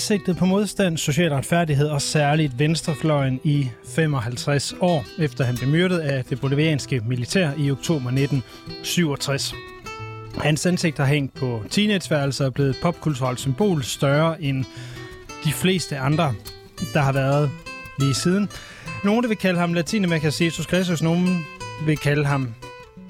Ansigtet på modstand, social retfærdighed og særligt venstrefløjen i 55 år, efter han blev myrdet af det bolivianske militær i oktober 1967. Hans ansigt har hængt på teenageværelser og blevet et popkulturelt symbol større end de fleste andre, der har været lige siden. Nogle vil kalde ham Latinamerikas Jesus Christus, nogen vil kalde ham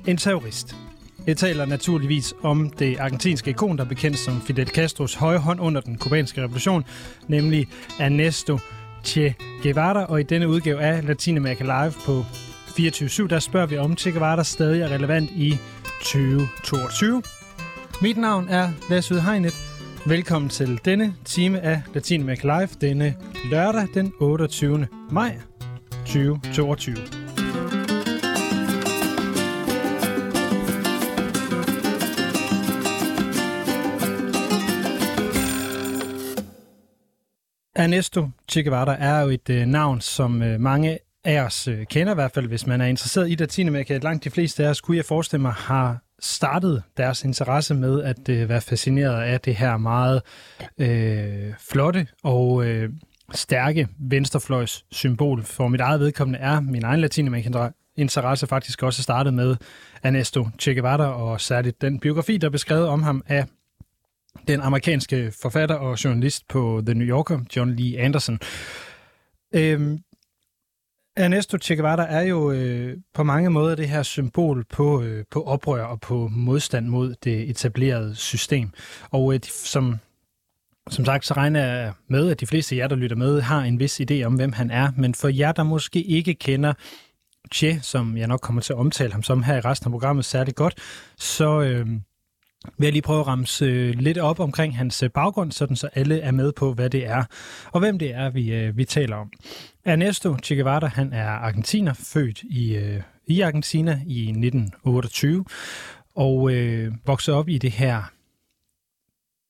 en terrorist. Jeg taler naturligvis om det argentinske ikon, der er bekendt som Fidel Castros højre hånd under den kubanske revolution, nemlig Ernesto Che Guevara. Og i denne udgave af Latinamerika Live på 24-7, der spørger vi om Che Guevara stadig er relevant i 2022. Mit navn er Lasse Hegnet. Velkommen til denne time af Latinamerika Live denne lørdag den 28. maj 2022. Ernesto Che Guevara er jo et øh, navn, som øh, mange af os øh, kender i hvert fald, hvis man er interesseret i Latinamerika. Langt de fleste af os, kunne jeg forestille mig, har startet deres interesse med at øh, være fascineret af det her meget øh, flotte og øh, stærke venstrefløjs symbol. For mit eget vedkommende er min egen latinamerikansk interesse faktisk også startet med Ernesto Che Guevara, og særligt den biografi, der er beskrevet om ham af den amerikanske forfatter og journalist på The New Yorker, John Lee Anderson. Øhm, Ernesto Che Guevara er jo øh, på mange måder det her symbol på, øh, på oprør og på modstand mod det etablerede system. Og øh, som, som sagt, så regner jeg med, at de fleste af jer, der lytter med, har en vis idé om, hvem han er. Men for jer, der måske ikke kender Che, som jeg nok kommer til at omtale ham som her i resten af programmet særligt godt, så... Øh, vil jeg lige prøve at ramse øh, lidt op omkring hans øh, baggrund, sådan så alle er med på, hvad det er, og hvem det er, vi, øh, vi taler om. Ernesto Che Guevara, han er argentiner, født i, øh, i Argentina i 1928, og øh, voksede op i det her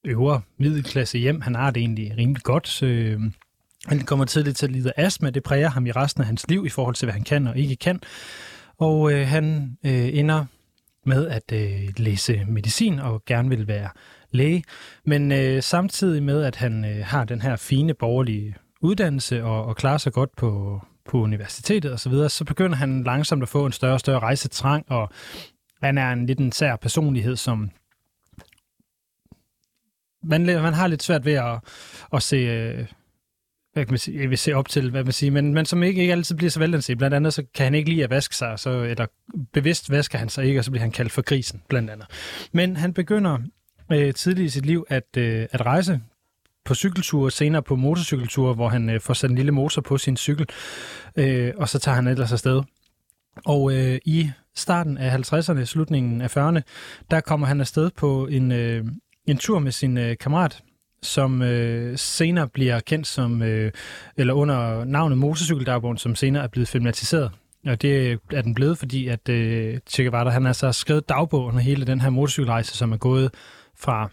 øvre middelklasse hjem. Han har det egentlig rimelig godt. Øh, han kommer tidligt til at lide af astma. Det præger ham i resten af hans liv i forhold til, hvad han kan og ikke kan. Og øh, han øh, ender med at øh, læse medicin og gerne vil være læge. Men øh, samtidig med, at han øh, har den her fine borgerlige uddannelse og, og klarer sig godt på, på universitetet osv., så, videre, så begynder han langsomt at få en større og større rejsetrang, og han er en lidt en sær personlighed, som man, man har lidt svært ved at, at se... Øh, hvad kan man sige, vil se op til, hvad man siger, men, men som ikke, ikke altid bliver så velanset. Blandt andet så kan han ikke lide at vaske sig, så, eller bevidst vasker han sig ikke, og så bliver han kaldt for grisen, blandt andet. Men han begynder øh, tidligt i sit liv at, øh, at rejse på cykelture, senere på motorcykelture, hvor han øh, får sat en lille motor på sin cykel, øh, og så tager han ellers afsted. Og øh, i starten af 50'erne, slutningen af 40'erne, der kommer han afsted på en, øh, en tur med sin øh, kammerat, som øh, senere bliver kendt som, øh, eller under navnet Motorcykeldagbogen, som senere er blevet filmatiseret. Og det øh, er den blevet, fordi at øh, Che Guevara, han altså har så skrevet dagbogen og hele den her motorcykelrejse, som er gået fra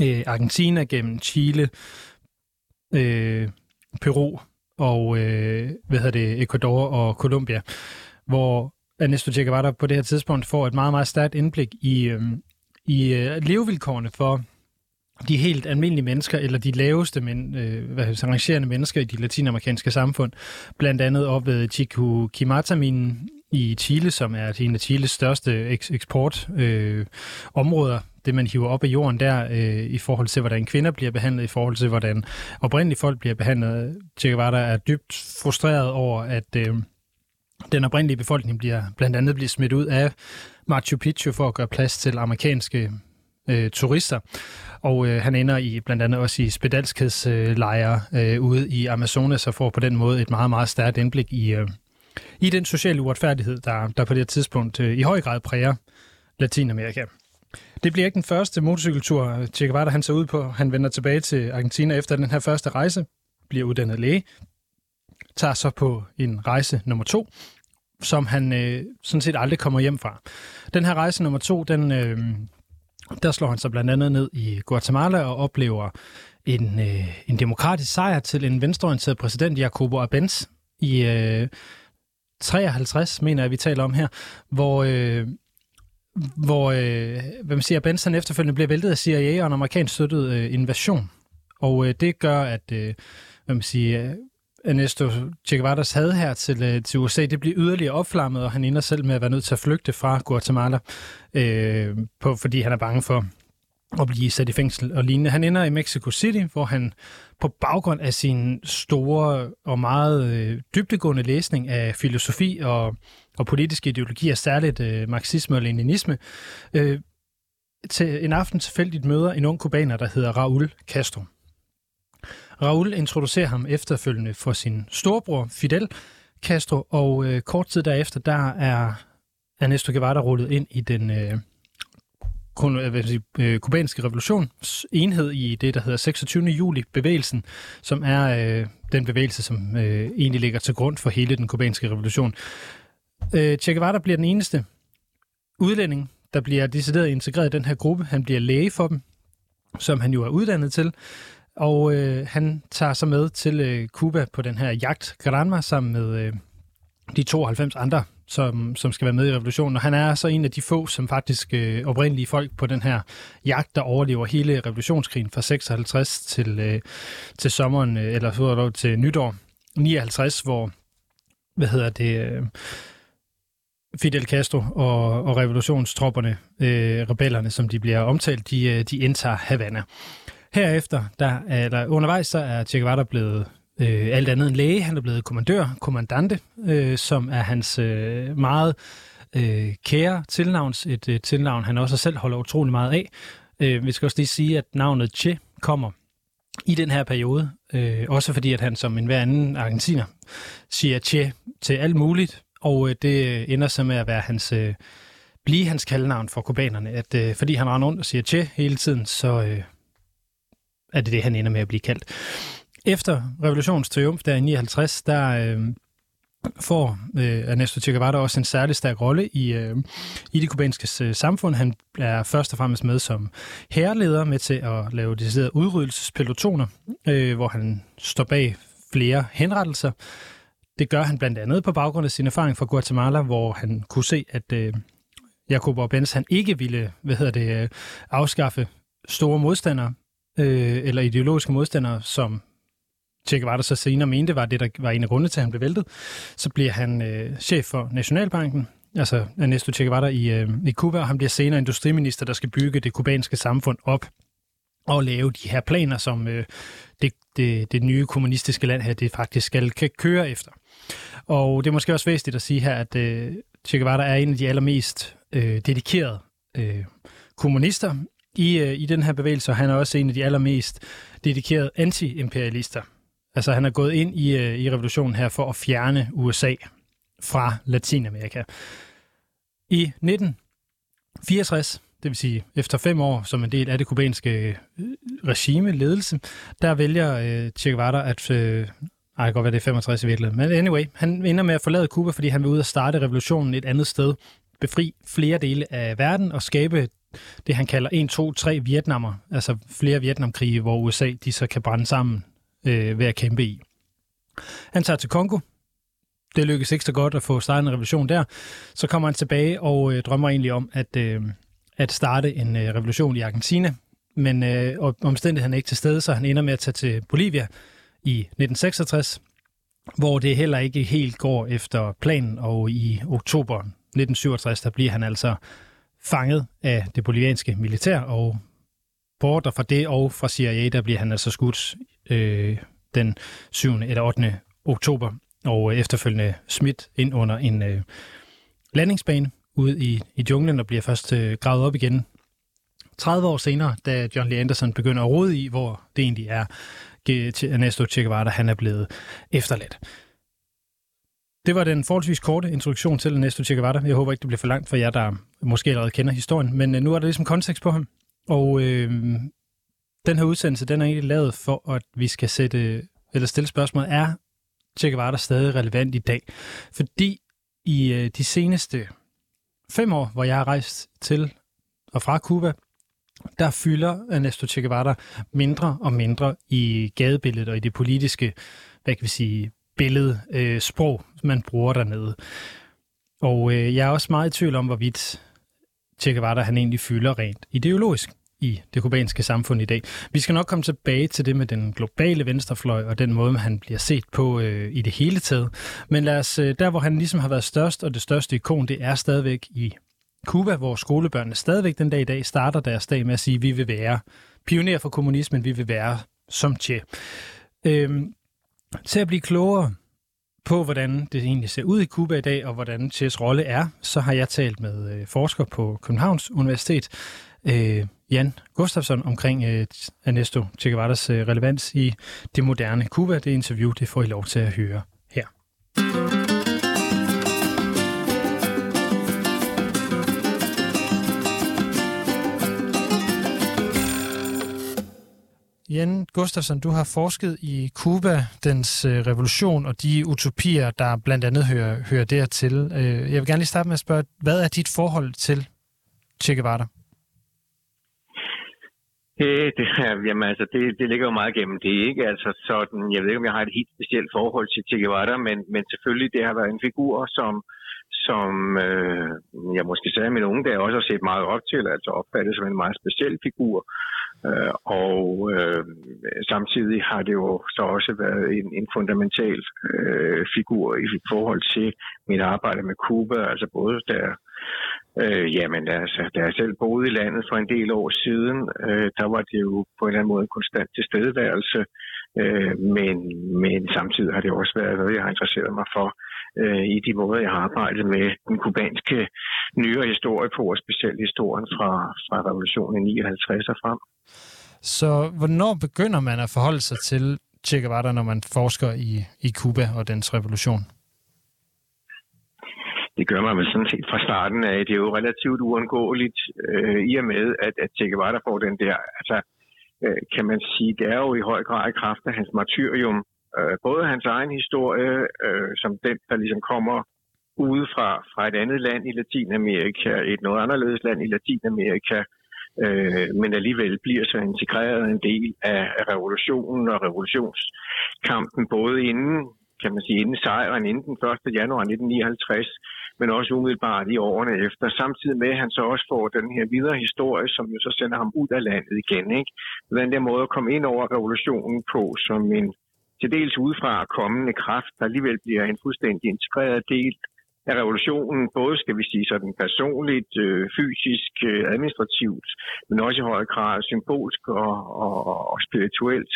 øh, Argentina gennem Chile, øh, Peru og øh, hvad hedder det, Ecuador og Colombia, hvor Ernesto Che Guevara på det her tidspunkt får et meget, meget stærkt indblik i, øh, i øh, levevilkårene for de helt almindelige mennesker, eller de laveste men, øh, hvad hedder, arrangerende mennesker i de latinamerikanske samfund. Blandt andet op ved Chico Quimata-minen i Chile, som er en af Chiles største eks- eksportområder. Øh, det, man hiver op af jorden der, øh, i forhold til, hvordan kvinder bliver behandlet, i forhold til, hvordan oprindelige folk bliver behandlet. Che Guevara er dybt frustreret over, at øh, den oprindelige befolkning bliver blandt andet bliver smidt ud af Machu Picchu for at gøre plads til amerikanske øh, turister. Og øh, han ender i blandt andet også i spedalskhedslejre øh, ude i Amazonas og får på den måde et meget, meget stærkt indblik i, øh, i den sociale uretfærdighed, der, der på det tidspunkt øh, i høj grad præger Latinamerika. Det bliver ikke den første motorcykeltur, øh, Che Guevara han tager ud på. Han vender tilbage til Argentina efter den her første rejse, bliver uddannet læge, tager så på en rejse nummer to, som han øh, sådan set aldrig kommer hjem fra. Den her rejse nummer to, den, øh, der slår han sig blandt andet ned i Guatemala og oplever en, øh, en demokratisk sejr til en venstreorienteret præsident, Jacobo Arbenz, i øh, 53, mener jeg, vi taler om her, hvor, øh, hvor øh, hvad man siger, Arbenz han efterfølgende bliver væltet af CIA og en amerikansk støttet øh, invasion. Og øh, det gør, at øh, hvad man siger, Ernesto Che Guevara's had her til, øh, til USA, det bliver yderligere opflammet, og han ender selv med at være nødt til at flygte fra Guatemala, øh, på, fordi han er bange for at blive sat i fængsel og lignende. Han ender i Mexico City, hvor han på baggrund af sin store og meget øh, dybtegående læsning af filosofi og, og politiske ideologier, særligt øh, marxisme og leninisme, øh, til en aften tilfældigt møder en ung kubaner, der hedder Raúl Castro. Raul introducerer ham efterfølgende for sin storebror Fidel Castro, og øh, kort tid derefter, der er Ernesto Guevara rullet ind i den øh, øh, øh kubanske revolutions enhed i det, der hedder 26. juli-bevægelsen, som er øh, den bevægelse, som øh, egentlig ligger til grund for hele den kubanske revolution. Øh, che Guevara bliver den eneste udlænding, der bliver decideret integreret i den her gruppe. Han bliver læge for dem, som han jo er uddannet til. Og øh, han tager sig med til øh, Cuba på den her jagt Granma sammen med øh, de 92 andre, som, som skal være med i revolutionen. Og han er så en af de få, som faktisk øh, oprindelige folk på den her jagt, der overlever hele revolutionskrigen fra 56 til, øh, til sommeren, øh, eller så til nytår 59, hvor, hvad hedder det... Øh, Fidel Castro og, og revolutionstropperne, øh, rebellerne, som de bliver omtalt, de, øh, de indtager Havana. Herefter, der, eller undervejs, så er Che Guevara blevet øh, alt andet end læge. Han er blevet kommandør, kommandante, øh, som er hans øh, meget øh, kære tilnavns, et øh, tilnavn, han også selv holder utrolig meget af. Øh, vi skal også lige sige, at navnet Che kommer i den her periode, øh, også fordi, at han som en hver anden argentiner siger Che til alt muligt, og øh, det ender så med at være hans, øh, blive hans kaldnavn for kubanerne, at øh, fordi han render rundt og siger Che hele tiden, så øh, er det det, han ender med at blive kaldt. Efter revolutionens triumf der i 59, der øh, får øh, Ernesto Che Guevara også en særlig stærk rolle i, øh, i det kubanske øh, samfund. Han er først og fremmest med som herreleder med til at lave deciderede udryddelsespelotoner, øh, hvor han står bag flere henrettelser. Det gør han blandt andet på baggrund af sin erfaring fra Guatemala, hvor han kunne se, at øh, Jacob Benz han ikke ville hvad hedder det, øh, afskaffe store modstandere, øh, eller ideologiske modstandere, som Che Guevara så senere mente var det, der var en af grundene til, at han blev væltet. Så bliver han øh, chef for Nationalbanken, altså Ernesto Che Guevara i, øh, i Cuba, og han bliver senere industriminister, der skal bygge det kubanske samfund op og lave de her planer, som øh, det, det, det nye kommunistiske land her, det faktisk skal kan køre efter. Og det er måske også væsentligt at sige her, at øh, Che Guevara er en af de allermest øh, dedikerede øh, kommunister i, øh, i den her bevægelse, og han er også en af de allermest dedikerede anti-imperialister. Altså han er gået ind i, øh, i revolutionen her for at fjerne USA fra Latinamerika. I 1964, det vil sige efter fem år som en del af det kubanske øh, regime, ledelse, der vælger øh, Che Guevara at... Øh, ej, det kan godt være, det er 65 i virkeligheden. Men anyway, han ender med at forlade Kuba, fordi han vil ud og starte revolutionen et andet sted, befri flere dele af verden og skabe det, han kalder 1, 2, 3 Vietnammer, altså flere Vietnamkrige, hvor USA de så kan brænde sammen øh, ved at kæmpe i. Han tager til Kongo. Det lykkes ikke så godt at få startet en revolution der. Så kommer han tilbage og øh, drømmer egentlig om at, øh, at starte en øh, revolution i Argentina. Men øh, omstændigheden er ikke til stede, så han ender med at tage til Bolivia i 1966, hvor det heller ikke helt går efter planen, og i oktober 1967, der bliver han altså fanget af det bolivianske militær, og borter fra det og fra CIA, der bliver han altså skudt øh, den 7. eller 8. oktober, og øh, efterfølgende smidt ind under en øh, landingsbane ude i, i junglen og bliver først øh, gravet op igen 30 år senere, da John Lee Anderson begynder at rode i, hvor det egentlig er Ernesto Che Guevara, han er blevet efterladt. Det var den forholdsvis korte introduktion til Ernesto Che Guevara. Jeg håber ikke, det bliver for langt for jer, der måske allerede kender historien, men øh, nu er der ligesom kontekst på ham. Og øh, den her udsendelse, den er egentlig lavet for, at vi skal sætte, øh, eller stille spørgsmålet, er Che Guevara stadig relevant i dag? Fordi i øh, de seneste fem år, hvor jeg har rejst til og fra Cuba, der fylder Ernesto Che Guevara mindre og mindre i gadebilledet og i det politiske, hvad kan vi sige, billede, øh, sprog, man bruger dernede. Og øh, jeg er også meget i tvivl om, hvorvidt Che Guevara han egentlig fylder rent ideologisk. i det kubanske samfund i dag. Vi skal nok komme tilbage til det med den globale venstrefløj og den måde, han bliver set på øh, i det hele taget. Men lad os, øh, der hvor han ligesom har været størst, og det største ikon, det er stadigvæk i Kuba, hvor skolebørnene stadigvæk den dag i dag starter deres dag med at sige, at vi vil være pioner for kommunismen, vi vil være som Che. Øhm, til at blive klogere på, hvordan det egentlig ser ud i Kuba i dag, og hvordan Chess rolle er, så har jeg talt med øh, forsker på Københavns Universitet, øh, Jan Gustafsson, omkring øh, Ernesto Che Guevaras øh, relevans i det moderne Kuba. Det interview, det får I lov til at høre her. Jan Gustafsson, du har forsket i Kuba, dens øh, revolution og de utopier, der blandt andet hører, hører dertil. Øh, jeg vil gerne lige starte med at spørge, hvad er dit forhold til Che Guevara? Øh, det, det, jamen, altså, det, det ligger jo meget gennem det, ikke? Altså sådan, jeg ved ikke, om jeg har et helt specielt forhold til Che Guevara, men, men selvfølgelig, det har været en figur, som, som øh, jeg måske sagde i mine unge dage også har set meget op til, altså opfattet som en meget speciel figur. Øh, og øh, samtidig har det jo så også været en, en fundamental øh, figur i forhold til mit arbejde med Cuba, altså både der Øh, jamen, altså, da jeg selv boede i landet for en del år siden, øh, der var det jo på en eller anden måde en konstant tilstedeværelse, øh, men, men samtidig har det også været noget, jeg har interesseret mig for øh, i de måder, jeg har arbejdet med den kubanske nyere historie på, og specielt historien fra, fra revolutionen i 59 og frem. Så hvornår begynder man at forholde sig til Che Guevara, når man forsker i, i Cuba og dens revolution? Det gør man vel sådan set fra starten af. Det er jo relativt uundgåeligt øh, i og med, at, at Che Guevara får den der, altså øh, kan man sige, det er jo i høj grad i kraft af hans martyrium. Øh, både hans egen historie, øh, som den, der ligesom kommer udefra fra, fra et andet land i Latinamerika, et noget anderledes land i Latinamerika, øh, men alligevel bliver så integreret en del af revolutionen og revolutionskampen, både inden kan man sige, inden sejren, inden den 1. januar 1959, men også umiddelbart i årene efter. Samtidig med, at han så også får den her videre historie, som jo så sender ham ud af landet igen. Ikke? Den der måde at komme ind over revolutionen på, som en til dels udefra kommende kraft, der alligevel bliver en fuldstændig integreret del af revolutionen, både skal vi sige sådan personligt, øh, fysisk, øh, administrativt, men også i høj grad symbolsk og, og, og spirituelt.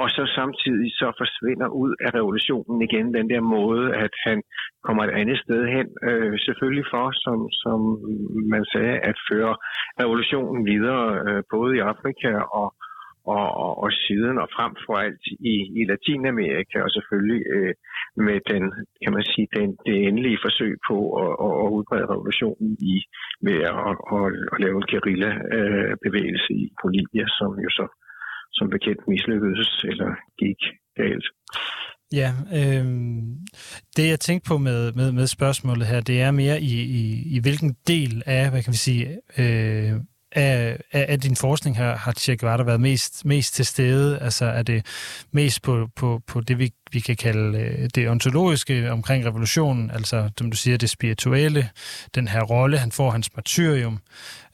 Og så samtidig så forsvinder ud af revolutionen igen den der måde, at han kommer et andet sted hen, øh, selvfølgelig for, som, som man sagde, at føre revolutionen videre, øh, både i Afrika og, og, og, og siden og frem for alt i, i Latinamerika, og selvfølgelig øh, med den, kan man sige, den, det endelige forsøg på at, at, at udbrede revolutionen i, med at, at, at lave en guerilla-bevægelse i Bolivia, som jo så som bekendt mislykkedes eller gik galt. Ja, øh, det jeg tænkte på med, med, med spørgsmålet her, det er mere i, i, i hvilken del af, hvad kan vi sige, øh, af, af, af din forskning har, har Che Guevara været mest, mest til stede? Altså er det mest på, på, på det, vi, vi kan kalde øh, det ontologiske omkring revolutionen, altså som du siger, det spirituelle, den her rolle, han får hans martyrium.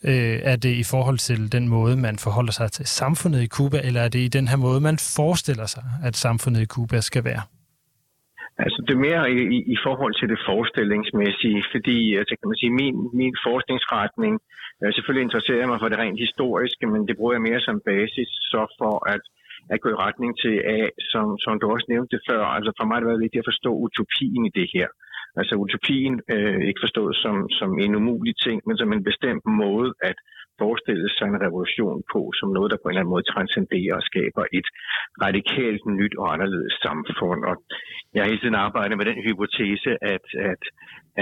Øh, er det i forhold til den måde, man forholder sig til samfundet i Kuba, eller er det i den her måde, man forestiller sig, at samfundet i Kuba skal være? Altså det er mere i, i, i forhold til det forestillingsmæssige, fordi altså, kan man sige, min, min forskningsretning, øh, selvfølgelig interesserer jeg mig for det rent historiske, men det bruger jeg mere som basis så for at, at gå i retning til A, som, som du også nævnte før. Altså for mig har det været vigtigt at forstå utopien i det her. Altså utopien, øh, ikke forstået som, som en umulig ting, men som en bestemt måde at forestille sig en revolution på, som noget, der på en eller anden måde transcenderer og skaber et radikalt nyt og anderledes samfund. Og jeg har hele tiden arbejdet med den hypotese, at, at,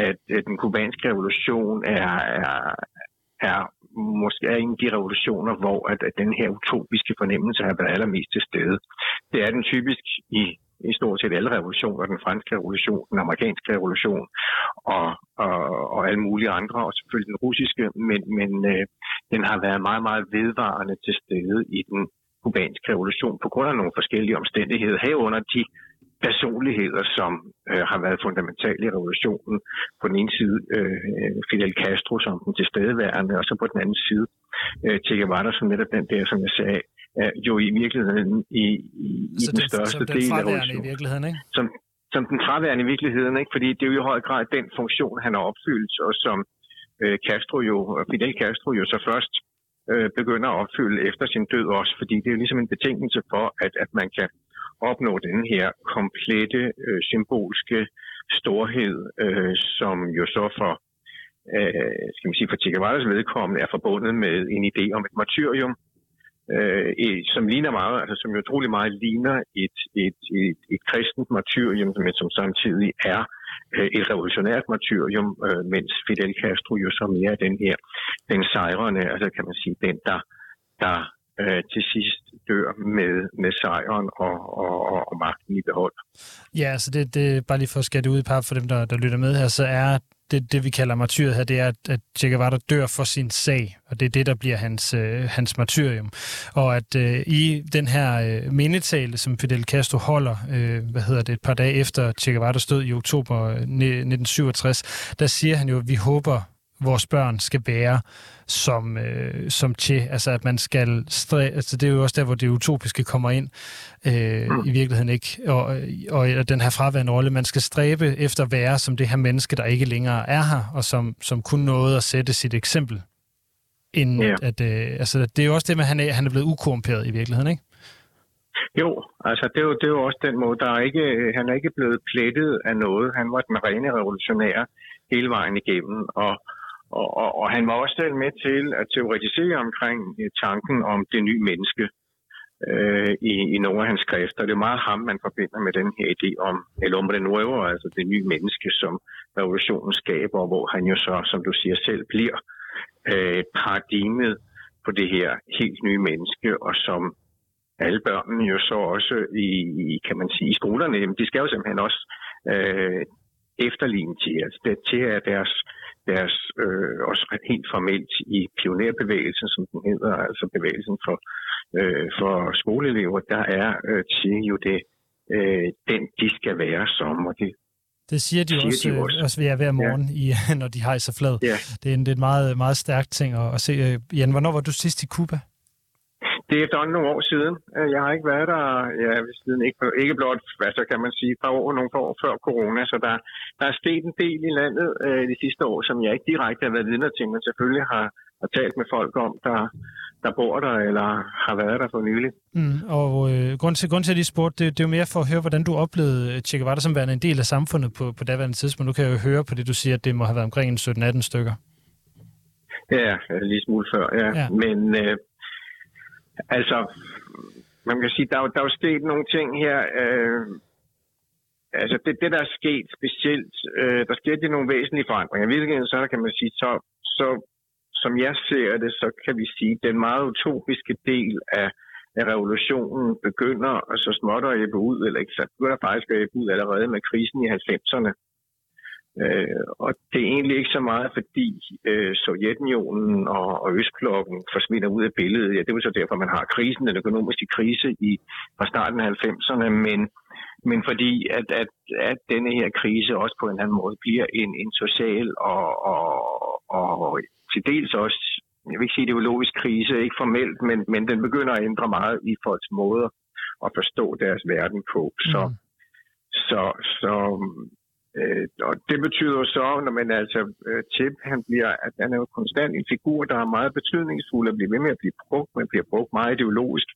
at, at den kubanske revolution er, er, er måske er en af de revolutioner, hvor at, at den her utopiske fornemmelse har været allermest til stede. Det er den typisk i i stort set alle revolutioner, den franske revolution, den amerikanske revolution og, og, og alle mulige andre, og selvfølgelig den russiske, men, men øh, den har været meget, meget vedvarende til stede i den kubanske revolution på grund af nogle forskellige omstændigheder, herunder de personligheder, som øh, har været fundamentale i revolutionen. På den ene side øh, Fidel Castro som den tilstedeværende, og så på den anden side øh, Che Guevara som netop den der, som jeg sagde, er jo i virkeligheden i, i, i den det, største som del af revolutionen. i virkeligheden, ikke? Som, som den fraværende i virkeligheden, ikke? fordi det er jo i høj grad den funktion, han har opfyldt, og som øh, Castro jo, Fidel Castro jo så først øh, begynder at opfylde efter sin død også, fordi det er jo ligesom en betingelse for, at, at man kan opnå den her komplette øh, symbolske storhed, øh, som jo så for øh, skal man sige, for Che vedkommende er forbundet med en idé om et martyrium, øh, som ligner meget, altså som jo utrolig meget ligner et, et, et, et kristent martyrium, men som samtidig er øh, et revolutionært martyrium, øh, mens Fidel Castro jo så mere er den her, den sejrende, altså kan man sige, den der, der øh, til sidst dør med, med sejren og, og, og, og magten i behold. Ja, så det, det bare lige for at skære det ud i par for dem, der, der lytter med her, så er det, det vi kalder martyret her, det er, at Che Guevara dør for sin sag, og det er det, der bliver hans, øh, hans martyrium. Og at øh, i den her øh, mindetale, som Fidel Castro holder, øh, hvad hedder det, et par dage efter Che Guevara stod i oktober øh, 1967, der siger han jo, at vi håber, vores børn skal være som, øh, som Che. Altså, at man skal... Stræ... Altså, det er jo også der, hvor det utopiske kommer ind øh, mm. i virkeligheden, ikke? Og, og, den her fraværende rolle. Man skal stræbe efter at være som det her menneske, der ikke længere er her, og som, som kun nåede at sætte sit eksempel. Inden yeah. at, øh, altså, det er jo også det med, at han er, han er blevet ukorrumperet i virkeligheden, ikke? Jo, altså det er jo, det er jo også den måde, der er ikke, han er ikke blevet plettet af noget. Han var den rene revolutionær hele vejen igennem, og og, og, og han var også selv med til at teoretisere omkring øh, tanken om det nye menneske øh, i, i nogle af hans skrifter. Det er meget ham, man forbinder med den her idé om El hombre nuevo, altså det nye menneske, som revolutionen skaber, hvor han jo så, som du siger selv, bliver øh, paradigmet på det her helt nye menneske, og som alle børnene jo så også i, kan man sige, i skolerne, de skal jo simpelthen også øh, efterligne til. Altså det til at deres deres øh, også helt formelt i pionerbevægelsen, som den hedder, altså bevægelsen for, øh, for skoleelever, der er øh, til jo det, øh, den, de skal være som, og det det siger de, siger også, de også. også ved hver morgen, ja. i, når de hejser flad. Ja. Det er en, det er en meget, meget stærk ting at, at se. Øh, Jan, hvornår var du sidst i Cuba? Det er efterhånden nogle år siden. Øh, jeg har ikke været der ja, siden, ikke, ikke blot, hvad så kan man sige, et par år, nogle år før corona, så der, der er sket en del i landet øh, de sidste år, som jeg ikke direkte har været vidner til, men selvfølgelig har, har talt med folk om, der, der bor der eller har været der for nylig. Mm, og øh, grund, til, grund til, at de spurgte, det, det er jo mere for at høre, hvordan du oplevede Che Guevara som værende en del af samfundet på, på daværende tidspunkt. Nu kan jeg jo høre på det, du siger, at det må have været omkring 17-18 stykker. Ja, lige smule før, ja. ja. Men øh, Altså, man kan sige, der er, der er jo sket nogle ting her. Øh, altså, det, det, der er sket specielt, øh, der sker jo nogle væsentlige forandringer. Hvilken så kan man sige, så, så som jeg ser det, så kan vi sige, at den meget utopiske del af, af revolutionen begynder og så småt at æbbe ud, eller ikke så begynder faktisk at æbbe ud allerede med krisen i 90'erne. Øh, og det er egentlig ikke så meget, fordi øh, Sovjetunionen og, og Østblokken forsvinder ud af billedet. Ja, det er jo så derfor, man har krisen, den økonomiske krise i, fra starten af 90'erne, men, men fordi at, at, at denne her krise også på en eller anden måde bliver en, en social og, og, og til dels også, jeg vil ikke sige ideologisk krise, ikke formelt, men, men den begynder at ændre meget i folks måder at forstå deres verden på. Så, mm. så, så Øh, og det betyder så, når man altså øh, Chip, han bliver, at han er jo konstant en figur, der er meget betydningsfuld og bliver ved med at blive brugt, men bliver brugt meget ideologisk.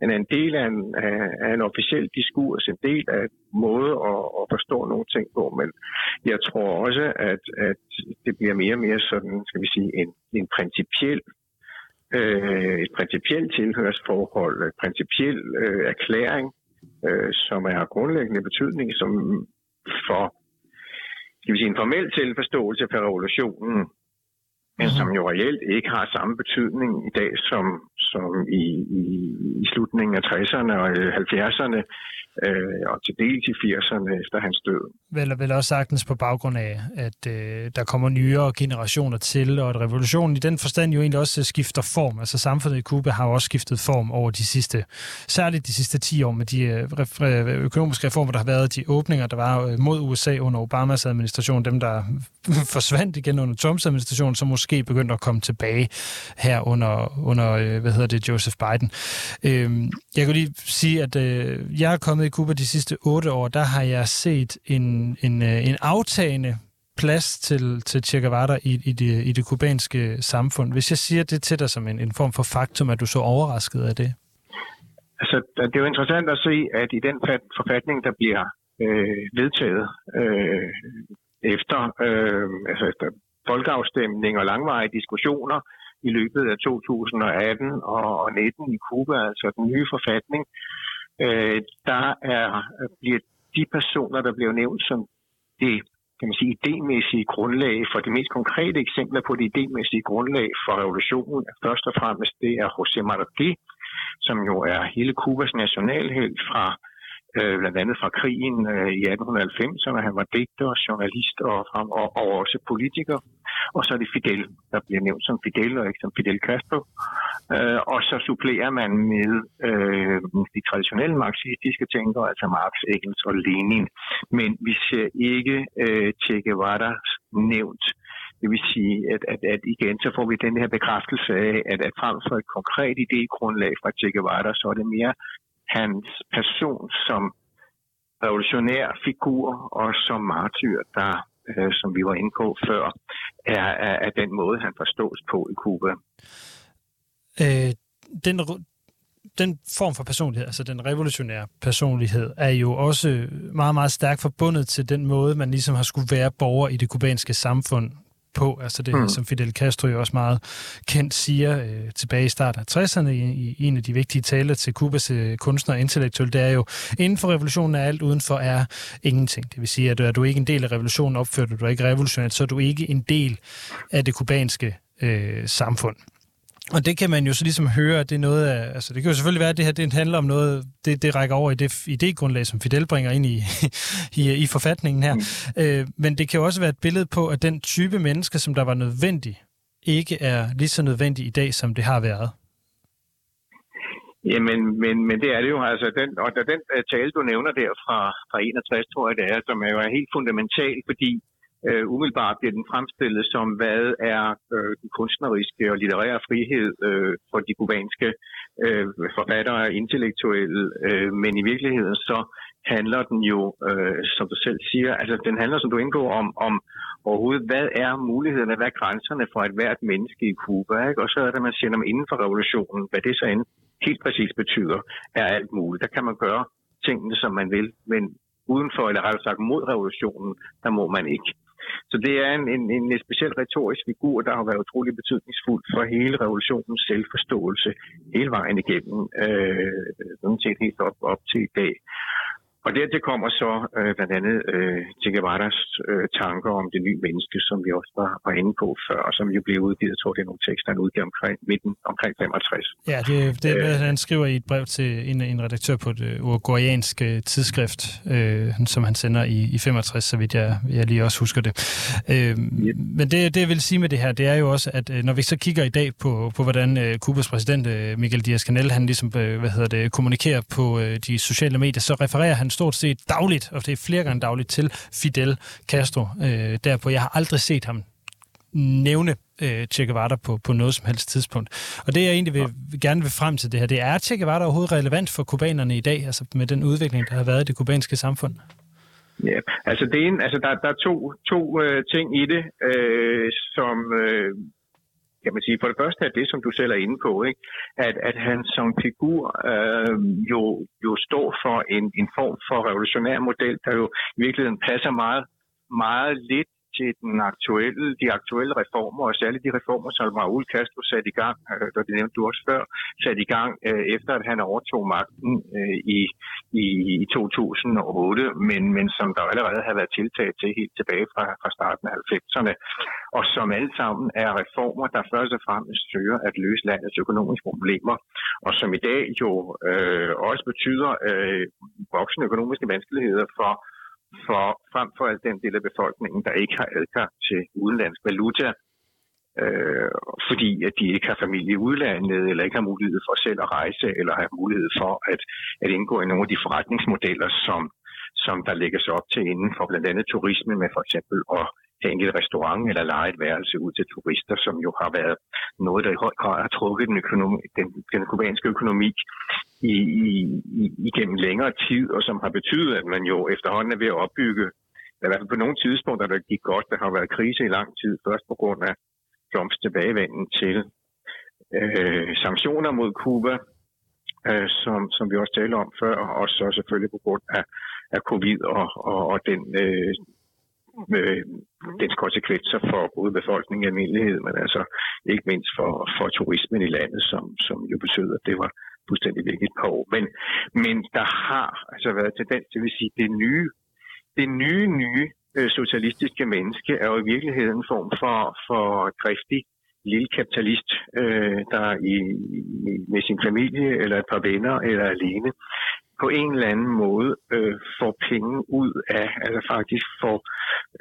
Han er en del af en, af, af en officiel diskurs, en del af en måde at, at forstå nogle ting på, men jeg tror også, at, at det bliver mere og mere sådan, skal vi sige, en, en principiel øh, et principielt tilhørsforhold, et principiel øh, erklæring, øh, som er grundlæggende betydning som for skal vi sige, en formel tilforståelse for revolutionen, men mhm. som jo reelt ikke har samme betydning i dag, som, som i, i, i slutningen af 60'erne og 70'erne øh, og til dels i 80'erne efter hans død. Vel, vel også sagtens på baggrund af, at øh, der kommer nyere generationer til, og at revolutionen i den forstand jo egentlig også skifter form. Altså samfundet i Kuba har jo også skiftet form over de sidste, særligt de sidste 10 år med de øh, økonomiske reformer, der har været, de åbninger, der var øh, mod USA under Obamas administration, dem der forsvandt igen under Trumps administration, som måske begyndte at komme tilbage her under, under øh, hvad hedder det, Joseph Biden. Øh, jeg kan lige sige, at øh, jeg er kommet i Cuba de sidste otte år, der har jeg set en, en, øh, en aftagende plads til, til Che Guevara i, i, det, i det kubanske samfund. Hvis jeg siger det til dig som en, en form for faktum, er du så overrasket af det? Altså, det er jo interessant at se, at i den forfatning, der bliver øh, vedtaget øh, efter, øh, altså efter folkeafstemning og langvarige diskussioner i løbet af 2018 og 19 i Cuba, altså den nye forfatning, øh, Øh, der er, bliver de personer, der bliver nævnt som det kan man sige, idémæssige grundlag for de mest konkrete eksempler på det idémæssige grundlag for revolutionen. Først og fremmest det er José Martí, som jo er hele Kubas nationalhelt fra øh, blandt andet fra krigen øh, i 1890'erne. Han var digter, journalist og, og, og også politiker. Og så er det Fidel, der bliver nævnt som Fidel og ikke som Fidel Castro. Øh, og så supplerer man med øh, de traditionelle marxistiske tænkere, altså Marx, Engels og Lenin. Men vi ser ikke øh, Che Guevara nævnt. Det vil sige, at, at, at igen, så får vi den her bekræftelse af, at, at frem for et konkret idégrundlag fra Che Guevara, så er det mere hans person som revolutionær figur og som martyr, der, øh, som vi var inde på før, er, er, er den måde, han forstås på i Cuba. Øh, den, den form for personlighed, altså den revolutionære personlighed, er jo også meget, meget stærkt forbundet til den måde, man ligesom har skulle være borger i det kubanske samfund på. Altså det, mm. som Fidel Castro jo også meget kendt siger øh, tilbage i starten af 60'erne i, i en af de vigtige taler til Kubas øh, kunstnere og intellektuelle, det er jo, inden for revolutionen er alt, udenfor er ingenting. Det vil sige, at er du ikke en del af revolutionen, opfører du dig ikke revolutionært, så er du ikke en del af det kubanske øh, samfund. Og det kan man jo så ligesom høre, at det er noget af, altså det kan jo selvfølgelig være, at det her det handler om noget, det, det rækker over i det idégrundlag, som Fidel bringer ind i, i, i forfatningen her. Mm. Øh, men det kan jo også være et billede på, at den type mennesker, som der var nødvendig, ikke er lige så nødvendig i dag, som det har været. Jamen, men, men det er det jo. Altså, den, og da den uh, tale, du nævner der fra, fra 61, tror jeg det er, som er jo helt fundamental, fordi øh, umiddelbart bliver den fremstillet som, hvad er øh, den kunstneriske og litterære frihed øh, for de kubanske øh, forfattere og intellektuelle, øh, men i virkeligheden så handler den jo, øh, som du selv siger, altså den handler, som du indgår om, om overhovedet, hvad er mulighederne, hvad er grænserne for et hvert menneske i Kuba, ikke? og så er det, man siger, om inden for revolutionen, hvad det så end helt præcis betyder, er alt muligt. Der kan man gøre tingene, som man vil, men udenfor, eller rettere sagt mod revolutionen, der må man ikke. Så det er en, en, en speciel retorisk figur, der har været utrolig betydningsfuld for hele revolutionens selvforståelse hele vejen igennem, øh, sådan set helt op, op til i dag. Og dertil kommer så øh, blandt andet øh, Che Guevaras øh, tanker om det nye menneske, som vi også var, var inde på før, og som jo blev udgivet, jeg tror det er nogle tekster, han udgav omkring midten, omkring 65. Ja, det, det øh, han skriver i et brev til en, en redaktør på det uruguayanske tidsskrift, øh, som han sender i, i 65, så vidt jeg, jeg lige også husker det. Øh, yep. Men det, det, jeg vil sige med det her, det er jo også, at øh, når vi så kigger i dag på, på hvordan øh, Kubas præsident øh, Miguel Díaz-Canel, han ligesom, øh, hvad hedder det, kommunikerer på øh, de sociale medier, så refererer han stort set dagligt, og det er flere gange dagligt, til Fidel Castro øh, derpå. Jeg har aldrig set ham nævne øh, Che Guevara på, på noget som helst tidspunkt. Og det, jeg egentlig vil, vil gerne vil frem til det her, det er, at Che Guevara overhovedet relevant for kubanerne i dag, altså med den udvikling, der har været i det kubanske samfund? Ja, altså, det er en, altså der, der er to, to øh, ting i det, øh, som øh, kan man sige, for det første er det, som du selv er inde på, ikke? At, at han som figur øh, jo, jo står for en, en form for revolutionær model, der jo i virkeligheden passer meget, meget lidt til den aktuelle, de aktuelle reformer, og særligt de reformer, som Raul Castro satte i gang, øh, det nævnte du også før, satte i gang øh, efter, at han overtog magten øh, i, i, i 2008, men, men som der allerede har været tiltaget til helt tilbage fra, fra starten af 90'erne, og som alle sammen er reformer, der først og fremmest søger at løse landets økonomiske problemer, og som i dag jo øh, også betyder øh, voksende økonomiske vanskeligheder for for frem for alt den del af befolkningen, der ikke har adgang til udenlandsk valuta, øh, fordi at de ikke har familie i udlandet, eller ikke har mulighed for selv at rejse, eller har mulighed for at, at indgå i nogle af de forretningsmodeller, som, som der lægges op til inden for blandt andet turisme, med for eksempel at have en restaurant eller lege et værelse ud til turister, som jo har været noget, der i høj grad har trukket den, økonomi, den, den kubanske økonomi i, i, i, igennem længere tid, og som har betydet, at man jo efterhånden er ved at opbygge, i hvert fald på nogle tidspunkter, der gik godt, der har været krise i lang tid, først på grund af Trumps tilbagevenden til øh, sanktioner mod Cuba, øh, som, som vi også talte om før, og så selvfølgelig på grund af, af covid og, og, og den, øh, øh, dens konsekvenser for både befolkningen i almindelighed, men altså ikke mindst for, for turismen i landet, som, som jo betød, at det var fuldstændig vigtigt på år. Men, men der har altså været tendens til, at sige, det nye, det nye, nye øh, socialistiske menneske er jo i virkeligheden en form for, for driftig lille kapitalist, øh, der i, i, med sin familie eller et par venner eller alene på en eller anden måde øh, får penge ud af, altså faktisk får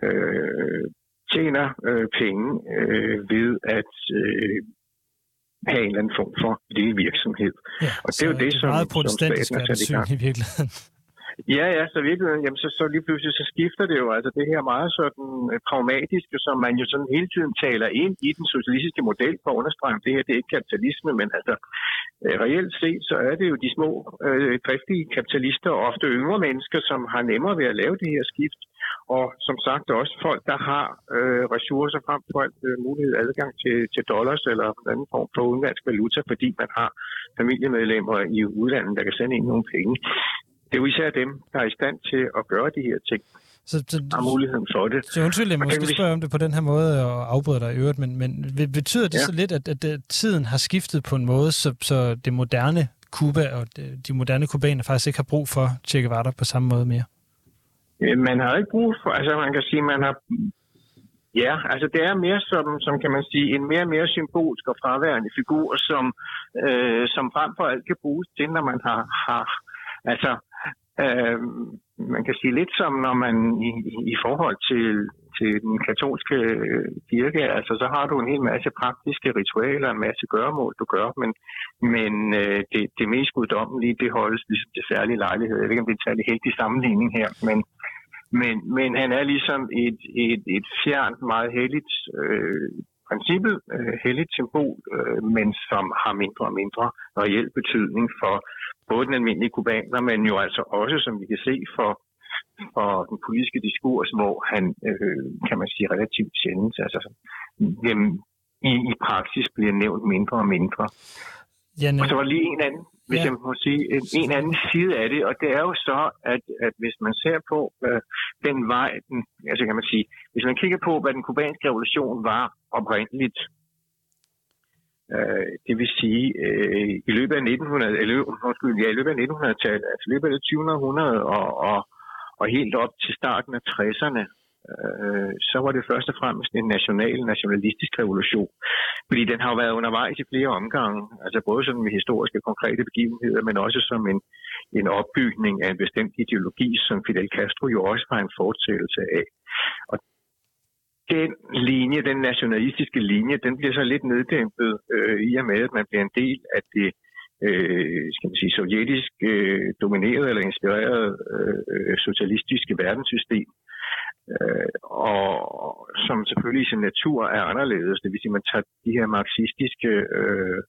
øh, tjener øh, penge øh, ved at øh, have en eller anden form for lille virksomhed. Ja, og det er jo det, som, meget protestantisk som staten har sat i gang. i virkeligheden. Ja, ja, så virkelig, jamen, så, så lige pludselig så skifter det jo. Altså det her meget sådan øh, pragmatiske, som man jo sådan hele tiden taler ind i den socialistiske model for at understrege, det her det er ikke kapitalisme, men altså øh, reelt set, så er det jo de små øh, driftige kapitalister, og ofte yngre mennesker, som har nemmere ved at lave det her skift. Og som sagt også folk, der har øh, ressourcer frem for alt øh, mulighed adgang til, til dollars eller en anden form for udenlandsk valuta, fordi man har familiemedlemmer i udlandet, der kan sende ind nogle penge det er jo især dem, der er i stand til at gøre de her ting. Så, så, har muligheden for det. Så undskyld, jeg måske spørge om det på den her måde og afbryde dig i øvrigt, men, men betyder det ja. så lidt, at, at, tiden har skiftet på en måde, så, så det moderne Cuba og de moderne kubaner faktisk ikke har brug for Che Guevara på samme måde mere? Man har ikke brug for, altså man kan sige, man har Ja, altså det er mere som, som kan man sige, en mere og mere symbolsk og fraværende figur, som, øh, som frem for alt kan bruges til, når man har, har altså Øh, man kan sige lidt som når man i, i forhold til, til den katolske øh, kirke, altså så har du en hel masse praktiske ritualer, en masse gøremål, du gør, men, men øh, det, det mest guddommelige, det holdes ligesom til særlige lejligheder. Jeg ved ikke, om det er en særlig heldig sammenligning her, men, men, men han er ligesom et, et, et fjernt, meget helligt øh, princippet, øh, helligt symbol, øh, men som har mindre og mindre reel betydning for både den almindelige kubaner, men jo altså også, som vi kan se, for, for den politiske diskurs, hvor han, øh, kan man sige, relativt sjældent, altså jamen, i, i praksis bliver nævnt mindre og mindre. Janne. Og så var lige en anden, hvis ja. jeg må sige, en, en anden side af det, og det er jo så, at, at hvis man ser på øh, den vej, den, altså kan man sige, hvis man kigger på, hvad den kubanske revolution var oprindeligt, Øh, det vil sige, øh, i løbet af 1900, eller, undskyld, ja, i løbet af 1900-tallet, altså i løbet af 2000 og, og, og helt op til starten af 60'erne, øh, så var det først og fremmest en national, nationalistisk revolution. Fordi den har jo været undervejs i flere omgange, altså både sådan med historiske konkrete begivenheder, men også som en, en opbygning af en bestemt ideologi, som Fidel Castro jo også var en fortsættelse af. Og den linje, den nationalistiske linje, den bliver så lidt neddæmpet øh, i og med, at man bliver en del af det øh, skal man sige, sovjetisk øh, domineret eller inspireret øh, socialistiske verdenssystem, øh, og som selvfølgelig i sin natur er anderledes. Det vil sige, at man tager de her marxistiske øh,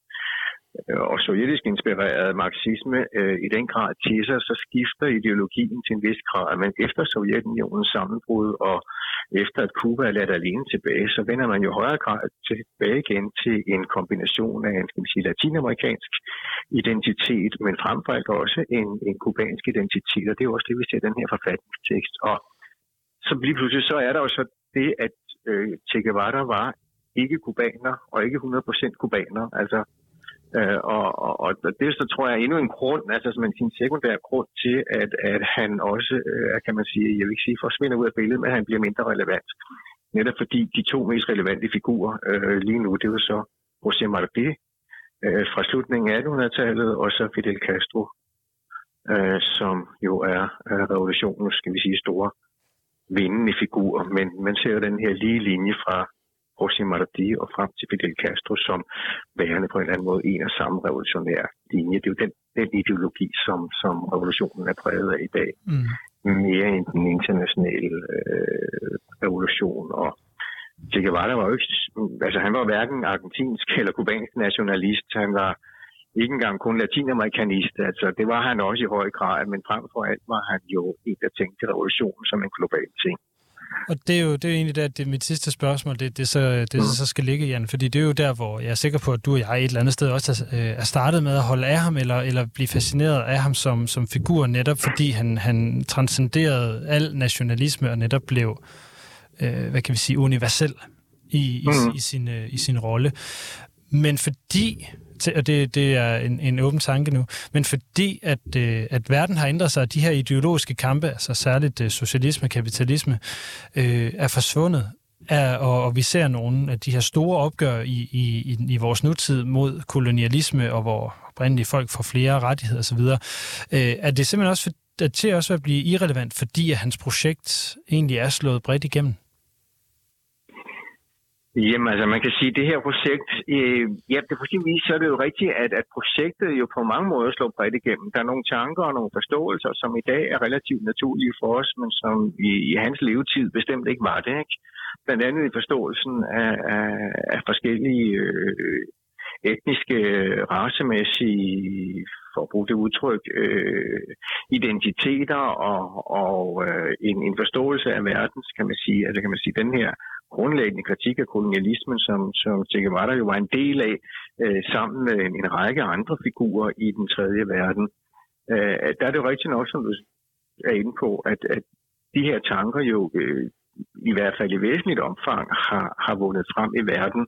Øh, og sovjetisk inspireret marxisme øh, i den grad til sig, så skifter ideologien til en vis grad. Men efter Sovjetunionens sammenbrud og efter at Cuba er ladt alene tilbage, så vender man jo højere grad tilbage igen til en kombination af en skal man sige, latinamerikansk identitet, men frem for alt også en, en kubansk identitet, og det er jo også det, vi ser i den her forfatningstekst. Og så lige pludselig så er der jo så det, at øh, Che Guevara var ikke kubaner og ikke 100% kubaner. Altså, øh, og, og, og det så tror jeg er endnu en grund, altså som en sekundær grund til, at, at han også, øh, kan man sige, jeg vil ikke sige forsvinder ud af billedet, men han bliver mindre relevant. Netop fordi de to mest relevante figurer øh, lige nu, det var så José Martí øh, fra slutningen af 1800-tallet, og så Fidel Castro, øh, som jo er øh, revolutionens, skal vi sige, store vindende figur. Men man ser jo den her lige linje fra José Martí og frem til Fidel Castro som værende på en eller anden måde en og samme revolutionær linje. Det er jo den, den ideologi, som, som revolutionen er præget af i dag. Mm. Mere end den internationale øh, revolution. Og Che Guevara var jo ikke, altså han var hverken argentinsk eller kubansk nationalist. Han var ikke engang kun latinamerikanist. Altså, det var han også i høj grad, men frem for alt var han jo en, der tænkte revolutionen som en global ting. Og det er jo, det er jo egentlig der, det er mit sidste spørgsmål, det, det, så, det mm. så skal ligge, Jan, fordi det er jo der, hvor jeg er sikker på, at du og jeg et eller andet sted også er, øh, er startet med at holde af ham, eller, eller blive fascineret af ham som, som figur, netop fordi han, han transcenderede al nationalisme og netop blev, øh, hvad kan vi sige, universel i, i, mm. i, sin, øh, i sin rolle. Men fordi og det, det er en, en åben tanke nu, men fordi at, øh, at verden har ændret sig, og de her ideologiske kampe, altså særligt øh, socialisme og kapitalisme, øh, er forsvundet, er, og, og vi ser nogle af de her store opgør i, i, i vores nutid mod kolonialisme, og hvor oprindelige folk får flere rettigheder osv., øh, er det simpelthen også for, til også at blive irrelevant, fordi at hans projekt egentlig er slået bredt igennem? Jamen altså, man kan sige, at det her projekt, øh, ja, det på sin vis, så er det jo rigtigt, at, at projektet jo på mange måder slår bredt igennem. Der er nogle tanker og nogle forståelser, som i dag er relativt naturlige for os, men som i, i hans levetid bestemt ikke var det. Ikke? Blandt andet i forståelsen af, af, af forskellige øh, etniske, racemæssige, for at bruge det udtryk, øh, identiteter og, og øh, en, en forståelse af verdens, kan man sige, altså kan man sige, den her grundlæggende kritik af kolonialismen, som, som Che Guevara jo var en del af, øh, sammen med en, en række andre figurer i den tredje verden. Øh, der er det jo rigtigt nok, som du er inde på, at, at de her tanker jo øh, i hvert fald i væsentligt omfang har, har vundet frem i verden,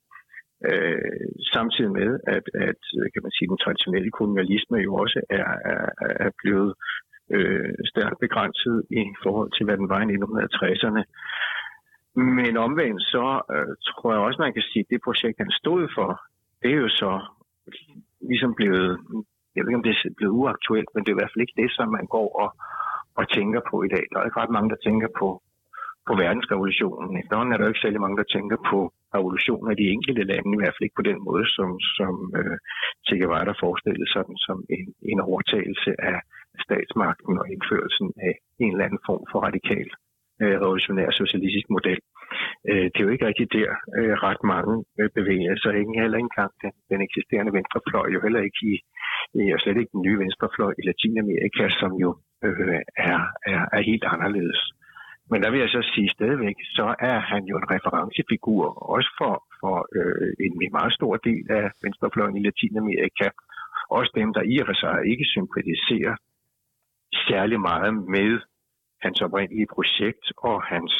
øh, samtidig med, at, at kan man sige, den traditionelle kolonialisme jo også er, er, er blevet øh, stærkt begrænset i forhold til, hvad den var i 1960'erne. Men omvendt så øh, tror jeg også, man kan sige, at det projekt, han stod for, det er jo så ligesom blevet, jeg ved ikke om det er blevet uaktuelt, men det er i hvert fald ikke det, som man går og, og tænker på i dag. Der er ikke ret mange, der tænker på, på verdensrevolutionen. Efterhånden er der ikke særlig mange, der tænker på revolutioner i de enkelte lande, i hvert fald ikke på den måde, som, som øh, Che Guevara forestillede sådan som en, en overtagelse af statsmagten og indførelsen af en eller anden form for radikal øh, revolutionær socialistisk model. Øh, det er jo ikke rigtig der øh, ret mange øh, bevæger sig. Ikke heller engang den, den eksisterende venstrefløj, jo heller ikke i, i, og slet ikke den nye venstrefløj i Latinamerika, som jo øh, er, er, er helt anderledes. Men der vil jeg så sige stadigvæk, så er han jo en referencefigur, også for, for øh, en meget stor del af venstrefløjen i Latinamerika. Også dem, der i og for sig ikke sympatiserer særlig meget med hans oprindelige projekt og hans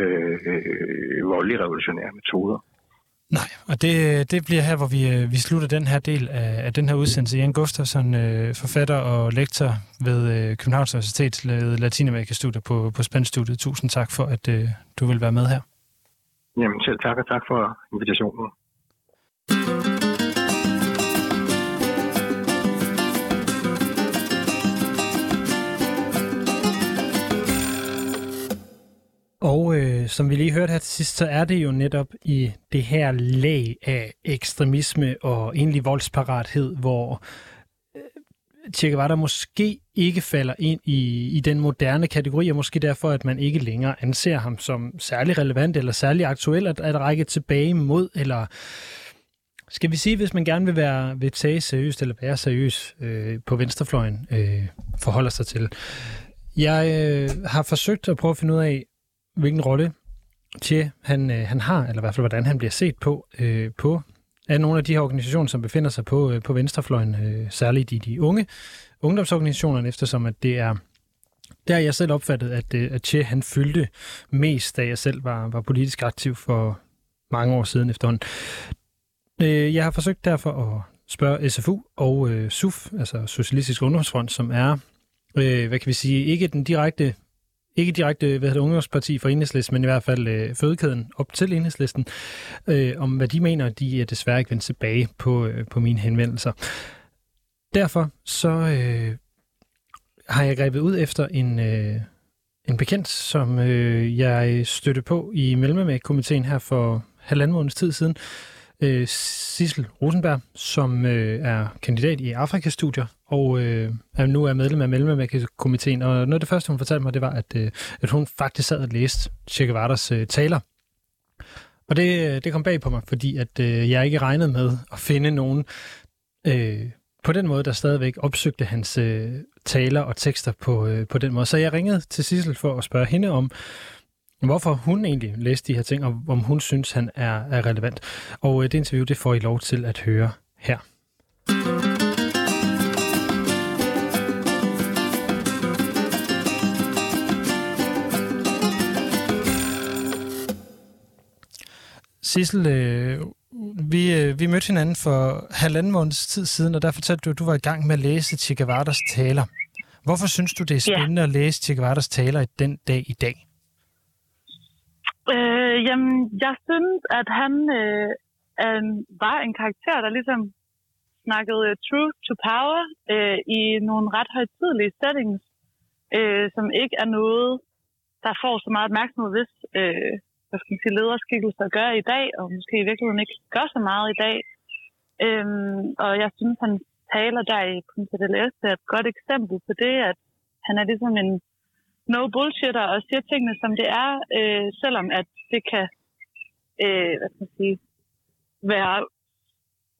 øh, øh, voldelige revolutionære metoder. Nej, og det, det bliver her, hvor vi, øh, vi slutter den her del af, af den her udsendelse. Jan Gustafsson, øh, forfatter og lektor ved øh, Københavns Universitet, Latinamerika-studier på, på Spændstudiet. Tusind tak for, at øh, du vil være med her. Jamen selv tak, og tak for invitationen. Og øh, som vi lige hørte her til sidst, så er det jo netop i det her lag af ekstremisme og egentlig voldsparathed, hvor øh, Che Guevara måske ikke falder ind i, i den moderne kategori, og måske derfor, at man ikke længere anser ham som særlig relevant eller særlig aktuel at, at række tilbage mod, eller skal vi sige, hvis man gerne vil, være, vil tage seriøst eller være seriøs øh, på venstrefløjen, øh, forholder sig til. Jeg øh, har forsøgt at prøve at finde ud af, hvilken rolle Che han, øh, han har, eller i hvert fald hvordan han bliver set på, øh, på af nogle af de her organisationer, som befinder sig på, øh, på venstrefløjen, øh, særligt i de unge ungdomsorganisationerne, eftersom at det er Der jeg selv opfattet, at, øh, at Che han fyldte mest, da jeg selv var, var politisk aktiv for mange år siden efterhånden. Øh, jeg har forsøgt derfor at spørge SFU og øh, SUF, altså Socialistisk Ungdomsfront, som er, øh, hvad kan vi sige, ikke den direkte ikke direkte hvad hedder det, ungdomsparti for enhedslisten, men i hvert fald øh, fødekæden op til enhedslisten, øh, om hvad de mener, de er desværre ikke vendt tilbage på, øh, på mine henvendelser. Derfor så øh, har jeg grebet ud efter en, øh, en bekendt, som øh, jeg støtte på i Mellemamæg-komiteen her for halvanden måneds tid siden, øh, Sissel Rosenberg, som øh, er kandidat i Afrikastudier, og øh, nu er medlem af Mellemamerikas-komiteen. Og noget af det første, hun fortalte mig, det var, at, øh, at hun faktisk sad og læste Che Guevaras øh, taler. Og det, øh, det kom bag på mig, fordi at øh, jeg ikke regnede med at finde nogen øh, på den måde, der stadigvæk opsøgte hans øh, taler og tekster på, øh, på den måde. Så jeg ringede til Sissel for at spørge hende om, hvorfor hun egentlig læste de her ting, og om hun synes, han er, er relevant. Og øh, det interview, det får I lov til at høre her. Sissel, øh, vi, øh, vi mødte hinanden for halvanden måneds tid siden, og der fortalte du, at du var i gang med at læse Che Guevaras taler. Hvorfor synes du, det er spændende ja. at læse Che Guevaras taler i den dag i dag? Øh, jamen, jeg synes, at han øh, øh, var en karakter, der ligesom snakkede truth to power øh, i nogle ret højtidlige settings, øh, som ikke er noget, der får så meget opmærksomhed, hvis øh, hvad skal man sige, lederskikkelser gør i dag, og måske i virkeligheden ikke gør så meget i dag. Øhm, og jeg synes, han taler der i Punta del Este er et godt eksempel på det, at han er ligesom en no bullshitter og siger tingene, som det er, øh, selvom at det kan øh, hvad skal man sige, være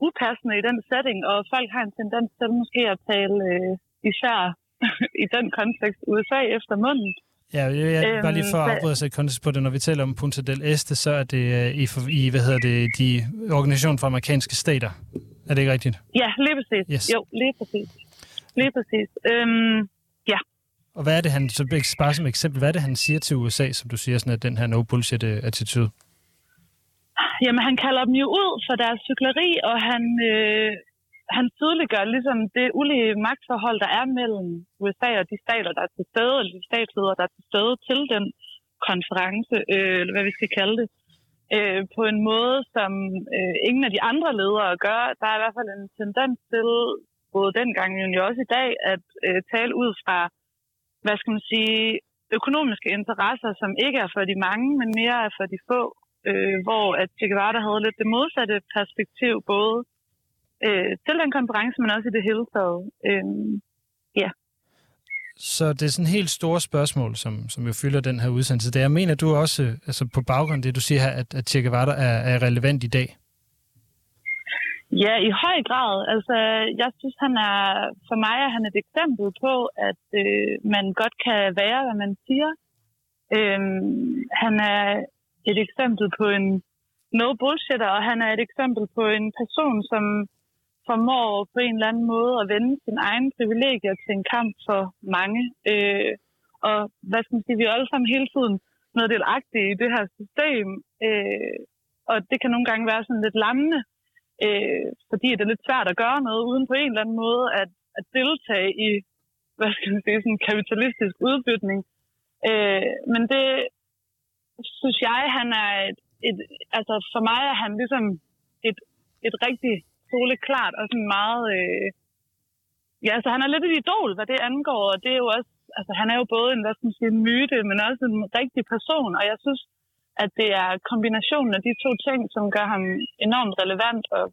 upassende i den setting, og folk har en tendens til måske at tale øh, især i den kontekst USA efter munden. Ja, jeg, jeg, bare lige for at øhm, afbryde sig kontekst på det, når vi taler om Punta del Este, så er det øh, i, i hvad hedder det, de organisationer for amerikanske stater. Er det ikke rigtigt? Ja, lige præcis. Yes. Jo, lige præcis. Lige præcis. Øhm, ja. Og hvad er det, han, så bare som eksempel, hvad er det, han siger til USA, som du siger, sådan at den her no bullshit-attitude? Jamen, han kalder dem jo ud for deres cykleri, og han, øh, han tydeliggør ligesom det ulige magtforhold, der er mellem USA og de stater, der er til stede, eller de statsledere, der er til stede til den konference, øh, eller hvad vi skal kalde det, øh, på en måde, som øh, ingen af de andre ledere gør. Der er i hvert fald en tendens til, både dengang, men jo også i dag, at øh, tale ud fra, hvad skal man sige, økonomiske interesser, som ikke er for de mange, men mere er for de få, øh, hvor at Che Guevara havde lidt det modsatte perspektiv, både øh, til den konference, men også i det hele taget. Øh, ja. Så det er sådan et helt store spørgsmål, som, som jo fylder den her udsendelse. Det er, mener du også, altså på baggrund af det, du siger her, at, at Che Guevara er, er relevant i dag? Ja, i høj grad. Altså, jeg synes, han er, for mig er han et eksempel på, at øh, man godt kan være, hvad man siger. Øhm, han er et eksempel på en no bullshitter, og han er et eksempel på en person, som formår på en eller anden måde at vende sin egen privilegier til en kamp for mange. Øh, og hvad skal man sige, vi er alle sammen hele tiden noget delagtige i det her system, øh, og det kan nogle gange være sådan lidt lammende, øh, fordi det er lidt svært at gøre noget uden på en eller anden måde at, at deltage i, hvad skal man sige, sådan kapitalistisk udbytning. Øh, men det synes jeg, han er et, et, altså for mig er han ligesom et, et rigtig soleklart og sådan meget... Øh, ja, så han er lidt et idol, hvad det angår, og det er jo også... Altså, han er jo både en, hvad skal man sige, en myte, men også en rigtig person, og jeg synes, at det er kombinationen af de to ting, som gør ham enormt relevant, og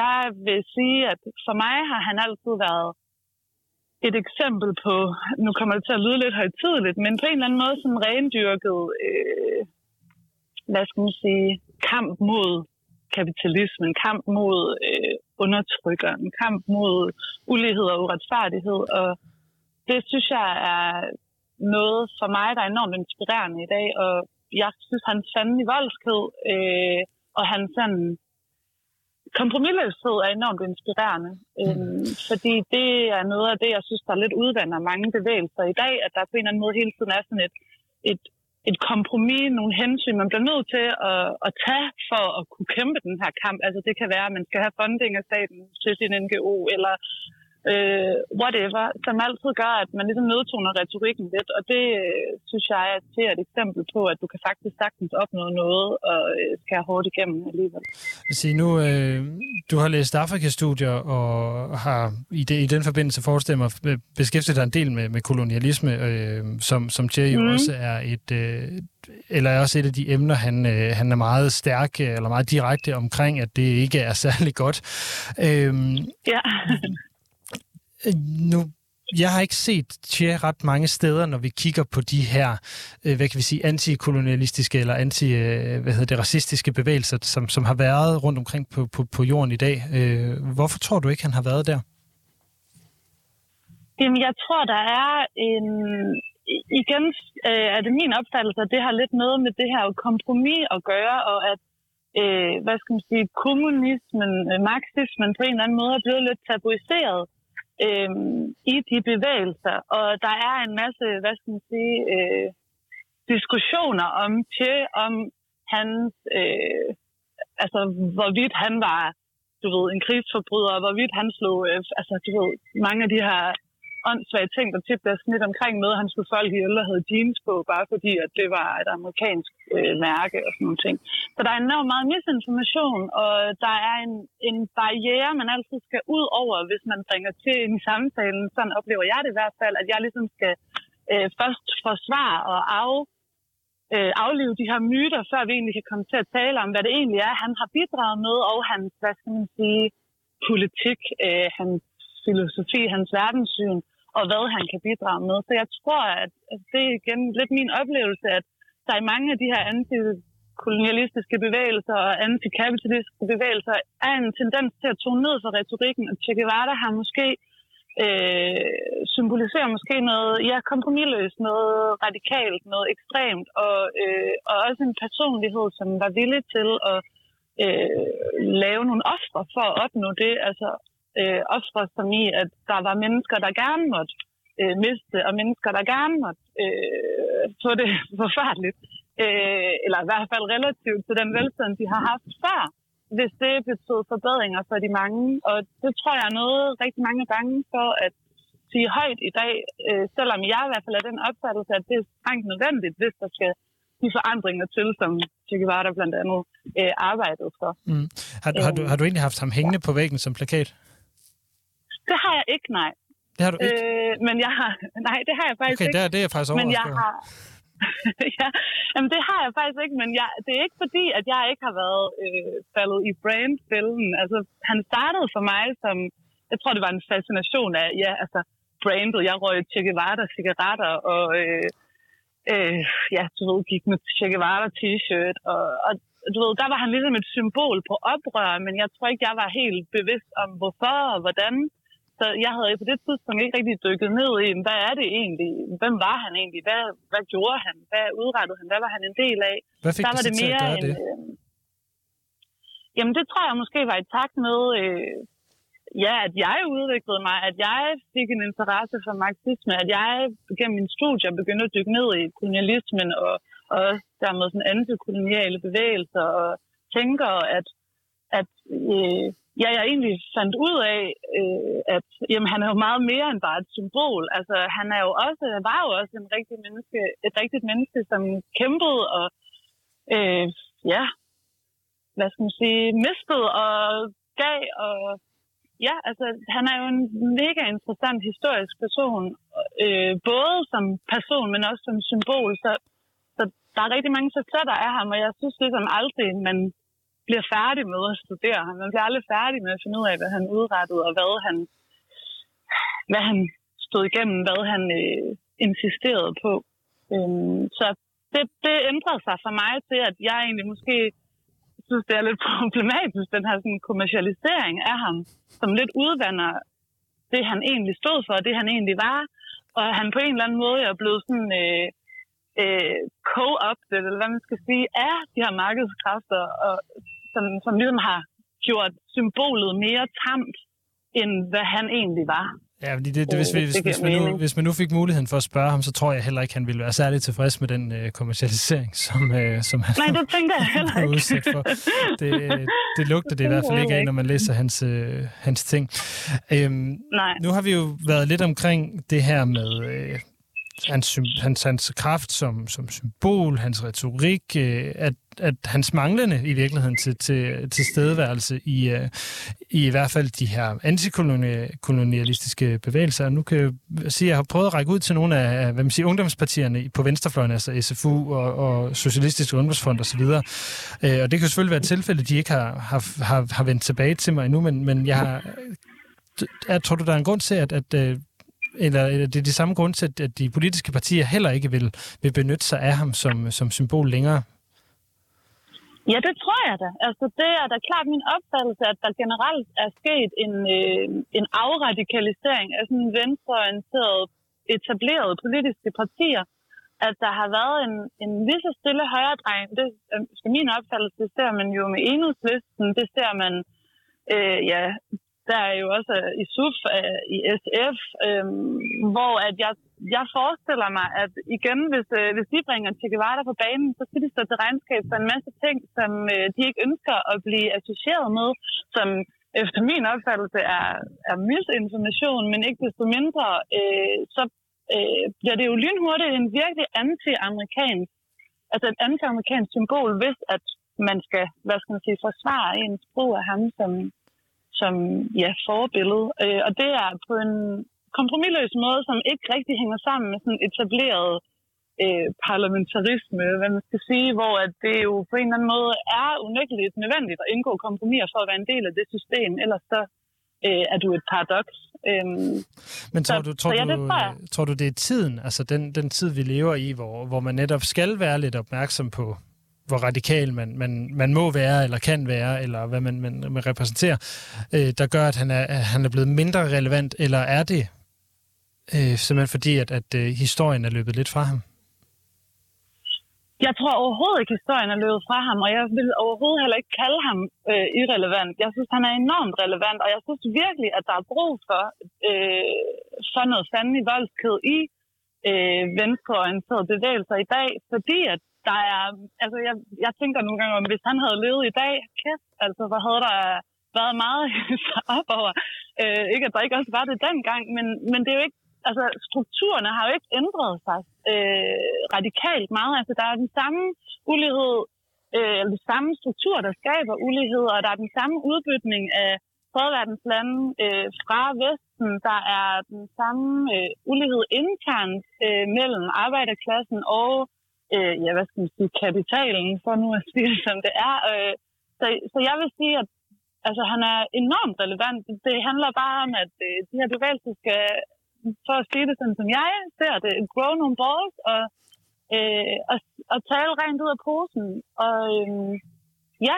jeg vil sige, at for mig har han altid været et eksempel på, nu kommer det til at lyde lidt højtideligt, men på en eller anden måde sådan rendyrket, øh, hvad skal man sige, kamp mod kapitalismen, kamp mod øh, undertrykkeren, kamp mod ulighed og uretfærdighed. Og det synes jeg er noget for mig, der er enormt inspirerende i dag. Og jeg synes, han fandt i voldsked, øh, og han sådan kompromisløshed er enormt inspirerende. Øhm, fordi det er noget af det, jeg synes, der lidt udvander mange bevægelser i dag, at der på en eller anden måde hele tiden er sådan et, et, et kompromis, nogle hensyn, man bliver nødt til at, at tage for at kunne kæmpe den her kamp. Altså det kan være, at man skal have funding af staten til sin NGO, eller øh, whatever, som altid gør, at man ligesom nedtoner retorikken lidt, og det øh, synes jeg er til et eksempel på, at du kan faktisk sagtens opnå noget og øh, skal hårdt igennem alligevel. Sige, nu, øh, du har læst Afrika-studier og har i, det, i den forbindelse forestillet mig beskæftiget dig en del med, med kolonialisme, øh, som, som Thierry mm. også er et... Øh, eller er også et af de emner, han, øh, han er meget stærk eller meget direkte omkring, at det ikke er særlig godt. Øh, ja. Øh, nu jeg har ikke set Che ret mange steder, når vi kigger på de her, øh, hvad kan vi sige, antikolonialistiske eller anti, øh, hvad hedder det, racistiske bevægelser, som, som har været rundt omkring på, på, på jorden i dag. Øh, hvorfor tror du ikke, han har været der? Jamen, jeg tror, der er en... Igen øh, er det min opfattelse, at det har lidt noget med det her kompromis at gøre, og at hvad skal man sige, kommunismen, marxismen på en eller anden måde er blevet lidt tabuiseret øh, øh, i de bevægelser. Og der er en masse, hvad skal man sige, øh, diskussioner om Che, om hans, øh, altså hvorvidt han var, du ved, en krigsforbryder, hvorvidt han slog, øh, altså du ved, mange af de her åndssvage ting, der tit bliver smidt omkring med, at han skulle folk i eller havde jeans på, bare fordi at det var et amerikansk øh, mærke og sådan nogle ting. Så der er enormt meget misinformation, og der er en, en barriere, man altid skal ud over, hvis man bringer til i samtalen. Sådan oplever jeg det i hvert fald, at jeg ligesom skal øh, først forsvare og af, øh, aflive de her myter, før vi egentlig kan komme til at tale om, hvad det egentlig er, han har bidraget med, og hans, hvad skal man sige, politik, øh, hans filosofi, hans verdenssyn og hvad han kan bidrage med. Så jeg tror, at, det er igen lidt min oplevelse, at der i mange af de her antikolonialistiske bevægelser og antikapitalistiske bevægelser er en tendens til at tone ned for retorikken, og Che Guevara har måske øh, symboliserer måske noget ja, kompromilløst, noget radikalt, noget ekstremt, og, øh, og også en personlighed, som var villig til at øh, lave nogle ofre for at opnå det. Altså øh, ofre som i, at der var mennesker, der gerne måtte øh, miste, og mennesker, der gerne måtte øh, få det forfærdeligt. Øh, eller i hvert fald relativt til den velstand, de har haft før, hvis det betød forbedringer for de mange. Og det tror jeg er noget rigtig mange gange for at sige højt i dag, øh, selvom jeg i hvert fald er den opfattelse, at det er strengt nødvendigt, hvis der skal de forandringer til, som Che Guevara blandt andet øh, arbejdede for. Mm. Har, har, du, har du egentlig haft ham hængende ja. på væggen som plakat? Jeg ikke, nej. Det har du ikke? Øh, men jeg har... Nej, det har jeg faktisk okay, ikke. Okay, det er faktisk Men jeg har... ja, jamen det har jeg faktisk ikke, men jeg, det er ikke fordi, at jeg ikke har været øh, faldet i brandfælden. Altså, han startede for mig som, jeg tror, det var en fascination af, ja, altså, brandet. Jeg røg Che Guevara cigaretter, og øh, øh, ja, du ved, gik med Che Guevara t-shirt, og, og du ved, der var han ligesom et symbol på oprør, men jeg tror ikke, jeg var helt bevidst om, hvorfor og hvordan. Så jeg havde på det tidspunkt ikke rigtig dykket ned i, hvad er det egentlig? Hvem var han egentlig? Hvad, hvad gjorde han? Hvad udrettede han? Hvad var han en del af? Hvad fik der var det mere til at en, det? Øh, jamen det tror jeg måske var i takt med, øh, ja, at jeg udviklede mig, at jeg fik en interesse for marxisme, at jeg gennem min studier begyndte at dykke ned i kolonialismen og, og også dermed sådan antikoloniale bevægelser og tænker, at, at øh, ja, jeg egentlig fandt ud af, øh, at jamen, han er jo meget mere end bare et symbol. Altså, han er jo også, var jo også en rigtig menneske, et rigtigt menneske, som kæmpede og øh, ja, hvad skal man sige, mistede og gav og ja, altså han er jo en mega interessant historisk person, øh, både som person, men også som symbol. Så, så der er rigtig mange facetter af ham, og jeg synes ligesom aldrig, man bliver færdig med at studere. Man bliver aldrig færdig med at finde ud af, hvad han udrettede, og hvad han, hvad han stod igennem, hvad han øh, insisterede på. Øhm, så det, det ændrede sig for mig til, at jeg egentlig måske synes, det er lidt problematisk, den her sådan, kommercialisering af ham, som lidt udvander det, han egentlig stod for, det han egentlig var. Og han på en eller anden måde er blevet sådan... Øh, øh, co-opted, eller hvad man skal sige, af de her markedskræfter, og som, som ligesom har gjort symbolet mere tamt, end hvad han egentlig var. Ja, fordi det, det, hvis, vi, hvis, hvis, man nu, hvis man nu fik muligheden for at spørge ham, så tror jeg heller ikke, han ville være særlig tilfreds med den øh, kommercialisering, som, øh, som han Nej, det tænker jeg heller ikke. udsat for. Det, øh, det lugter det i hvert fald ikke af, når man læser hans, øh, hans ting. Øhm, Nej. Nu har vi jo været lidt omkring det her med... Øh, hans, hans, hans kraft som, som symbol, hans retorik, øh, at, at hans manglende i virkeligheden til, til, til stedværelse i, øh, i i hvert fald de her antikolonialistiske bevægelser. Nu kan jeg sige, at jeg har prøvet at række ud til nogle af hvad man siger, ungdomspartierne på venstrefløjen, altså SFU og, og Socialistisk Ungdomsfond osv. Og, øh, og det kan selvfølgelig være et tilfælde, de ikke har, har, har, har vendt tilbage til mig endnu, men, men jeg har, jeg tror du, der er en grund til, at, at øh, eller, eller det er de samme grund til, at de politiske partier heller ikke vil, vil benytte sig af ham som, som symbol længere? Ja, det tror jeg da. Altså, det er da klart min opfattelse, at der generelt er sket en, øh, en afradikalisering af sådan venstreorienterede etablerede politiske partier. At der har været en, en lige så stille højredrejning. Det øh, skal min opfattelse, det ser man jo med enhedslisten. Det ser man øh, ja, der er jo også i SUF, øh, i SF, øh, hvor at jeg, jeg forestiller mig, at igen, hvis, øh, hvis de bringer Che Guevara på banen, så skal de stå til regnskab for en masse ting, som øh, de ikke ønsker at blive associeret med, som efter min opfattelse er, er misinformation, men ikke desto mindre, øh, så øh, bliver det jo lynhurtigt en virkelig anti-amerikansk, altså et anti-amerikansk symbol, hvis at man skal, hvad skal man sige, forsvare ens brug af ham som, som ja, forbillede. Øh, og det er på en kompromilløs måde, som ikke rigtig hænger sammen med sådan etableret øh, parlamentarisme, hvad man skal sige, hvor at det jo på en eller anden måde er unægteligt nødvendigt at indgå kompromiser for at være en del af det system, ellers så øh, er du et paradoks. Øhm, Men tror, så, du, tror, så ja, du, det tror, jeg. tror du, det er tiden, altså den, den tid, vi lever i, hvor, hvor man netop skal være lidt opmærksom på hvor radikal man, man, man må være, eller kan være, eller hvad man, man, man repræsenterer, øh, der gør, at han er, at han er blevet mindre relevant, eller er det øh, simpelthen fordi, at, at øh, historien er løbet lidt fra ham? Jeg tror overhovedet ikke, at historien er løbet fra ham, og jeg vil overhovedet heller ikke kalde ham øh, irrelevant. Jeg synes, han er enormt relevant, og jeg synes virkelig, at der er brug for, øh, for noget sandelig voldsked i øh, venstreorienterede bevægelser i dag, fordi at der er, altså jeg, jeg tænker nogle gange om, hvis han havde levet i dag, kæft, altså hvor havde der været meget op over. Øh, ikke at der ikke også var det dengang, men, men det er jo ikke, altså strukturerne har jo ikke ændret sig øh, radikalt meget. Altså der er den samme ulighed, øh, eller den samme struktur, der skaber ulighed, og der er den samme udbytning af tredjeverdens lande øh, fra Vesten. Der er den samme øh, ulighed internt øh, mellem arbejderklassen og øh, ja, hvad skal man sige, kapitalen, for nu at sige det, som det er. Øh, så, så jeg vil sige, at altså, han er enormt relevant. Det handler bare om, at øh, de her bevægelser skal, for at sige det sådan, som jeg ser det, grow nogle balls og, øh, og, og tale rent ud af posen. Og øh, ja,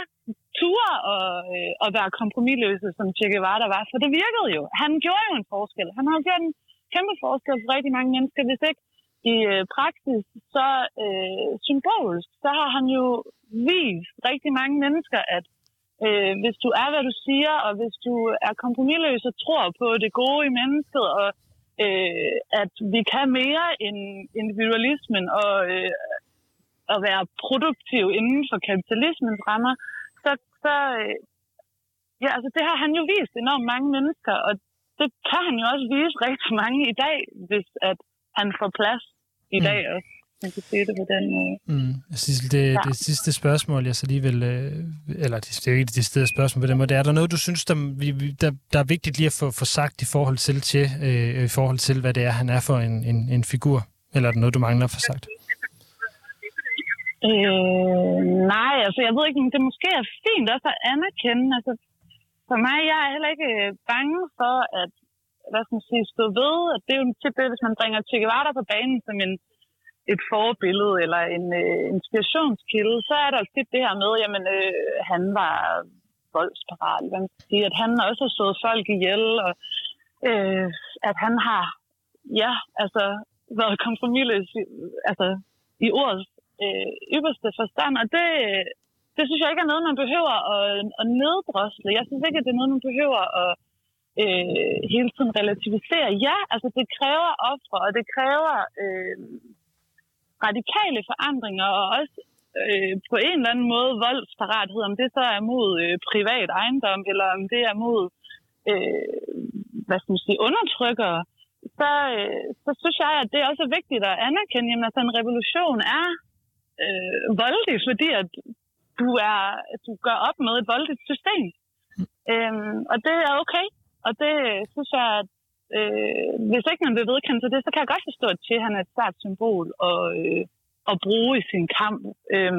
ture og, øh, og være kompromilløse, som Che Guevara var. For det virkede jo. Han gjorde jo en forskel. Han har gjort en kæmpe forskel for rigtig mange mennesker, hvis ikke i øh, praksis, så øh, symbolsk, så har han jo vist rigtig mange mennesker, at øh, hvis du er, hvad du siger, og hvis du er kompromilløs og tror på det gode i mennesket, og øh, at vi kan mere end individualismen og øh, at være produktiv inden for kapitalismens rammer, så, så øh, ja, altså det har han jo vist enormt mange mennesker, og det kan han jo også vise rigtig mange i dag, hvis at han får plads i mm. dag også. Man kan sige det på den måde. Mm. Synes, det, ja. det sidste spørgsmål, jeg så lige vil... Øh, eller det, det er ikke det sidste spørgsmål på den måde. Er der noget, du synes, der, der, der er vigtigt lige at få, få sagt i forhold til, til øh, i forhold til, hvad det er, han er for en, en, en figur? Eller er der noget, du mangler at få sagt? Øh, nej, altså jeg ved ikke, men det måske er fint også at anerkende. Altså, for mig, jeg er heller ikke bange for, at hvad skal man sige, stå ved, at det er jo tit det, hvis man bringer Che Guevara på banen som en, et forbillede eller en øh, inspirationskilde, så er der tit det her med, jamen øh, han var voldsparat, man sige, at han også har stået folk ihjel, og øh, at han har, ja, altså været kompromilløs altså i ordets øh, ypperste forstand, og det, det synes jeg ikke er noget, man behøver at, at neddrosle. Jeg synes ikke, at det er noget, man behøver at øh, hele tiden relativisere. Ja, altså det kræver ofre, og det kræver øh, radikale forandringer, og også øh, på en eller anden måde voldsparathed, om det så er mod øh, privat ejendom, eller om det er mod øh, hvad skal man sige, undertrykkere, så, øh, så synes jeg, at det også er vigtigt at anerkende, at altså, en revolution er øh, voldelig, fordi at du, er, du gør op med et voldeligt system. Øhm, og det er okay. Og det synes jeg, at øh, hvis ikke man vil vedkende sig det, så kan jeg godt forstå, at Che han er et stærkt symbol og, øh, at bruge i sin kamp. Øh,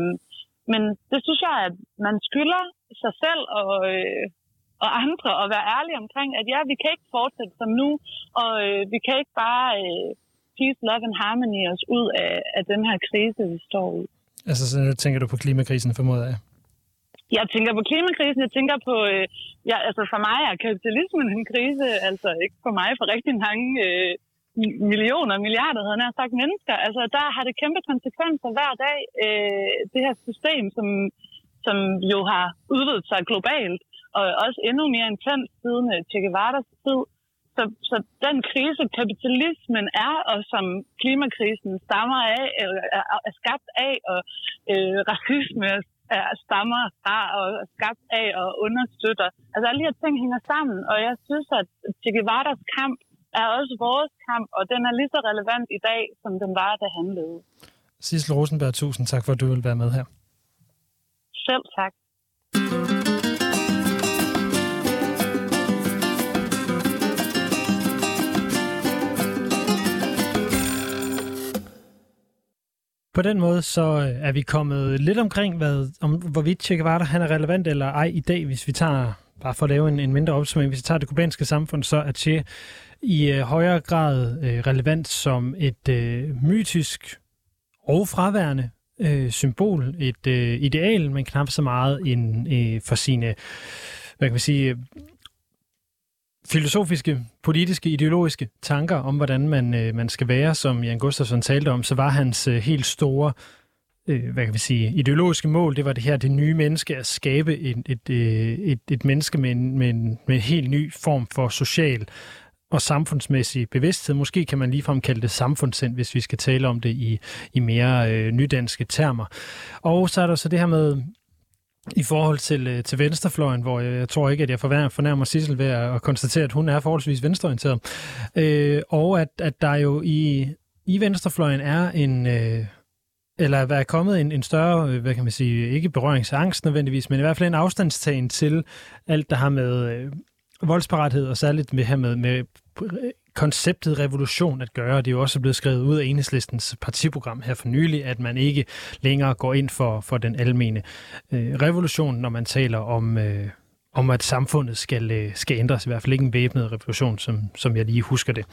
men det synes jeg, at man skylder sig selv og, øh, og andre at være ærlige omkring, at ja, vi kan ikke fortsætte som nu, og øh, vi kan ikke bare øh, peace, love and harmony os ud af, af den her krise, vi står i. Altså, så tænker du på klimakrisen, formoder jeg? Jeg tænker på klimakrisen, jeg tænker på, øh, ja, altså for mig er kapitalismen en krise, altså ikke for mig, for rigtig mange øh, millioner, milliarder, havde jeg sagt, mennesker. Altså der har det kæmpe konsekvenser hver dag, øh, det her system, som, som jo har udvidet sig globalt, og også endnu mere intens siden øh, Che Guevaras tid. Så, så den krise, kapitalismen er, og som klimakrisen stammer af, er, er skabt af, og øh, racisme er stammer fra og er skabt af og understøtter. Altså alle de her ting hænger sammen, og jeg synes, at Che Guevaras kamp er også vores kamp, og den er lige så relevant i dag, som den var, da han levede. Sissel Rosenberg, tusind tak for, at du vil være med her. Selv tak. På den måde så øh, er vi kommet lidt omkring, hvad, om, hvorvidt Che Guevara han er relevant eller ej i dag, hvis vi tager, bare for at lave en, en mindre opsummering, hvis vi tager det kubanske samfund, så er Che i øh, højere grad øh, relevant som et øh, mytisk og fraværende øh, symbol, et øh, ideal, men knap så meget en, øh, for sine hvad kan man sige, filosofiske, politiske, ideologiske tanker om, hvordan man, øh, man skal være, som Jan Gustafsson talte om, så var hans øh, helt store øh, hvad kan vi sige, ideologiske mål, det var det her, det nye menneske, at skabe et, et, øh, et, et menneske med en, med, en, med en helt ny form for social og samfundsmæssig bevidsthed. Måske kan man ligefrem kalde det samfundssind, hvis vi skal tale om det i, i mere øh, nydanske termer. Og så er der så det her med i forhold til, øh, til venstrefløjen, hvor jeg, jeg tror ikke, at jeg fornærmer Sissel ved at, at konstatere, at hun er forholdsvis venstreorienteret. Øh, og at, at der jo i, i venstrefløjen er en... Øh, eller er kommet en, en større, øh, hvad kan man sige, ikke berøringsangst nødvendigvis, men i hvert fald en afstandstagen til alt, der har med øh, voldsparathed, og særligt med, her med, med konceptet revolution at gøre. Det er jo også blevet skrevet ud af enhedslistens partiprogram her for nylig, at man ikke længere går ind for, for den almene øh, revolution, når man taler om, øh, om at samfundet skal, øh, skal ændres. I hvert fald ikke en væbnet revolution, som, som jeg lige husker det.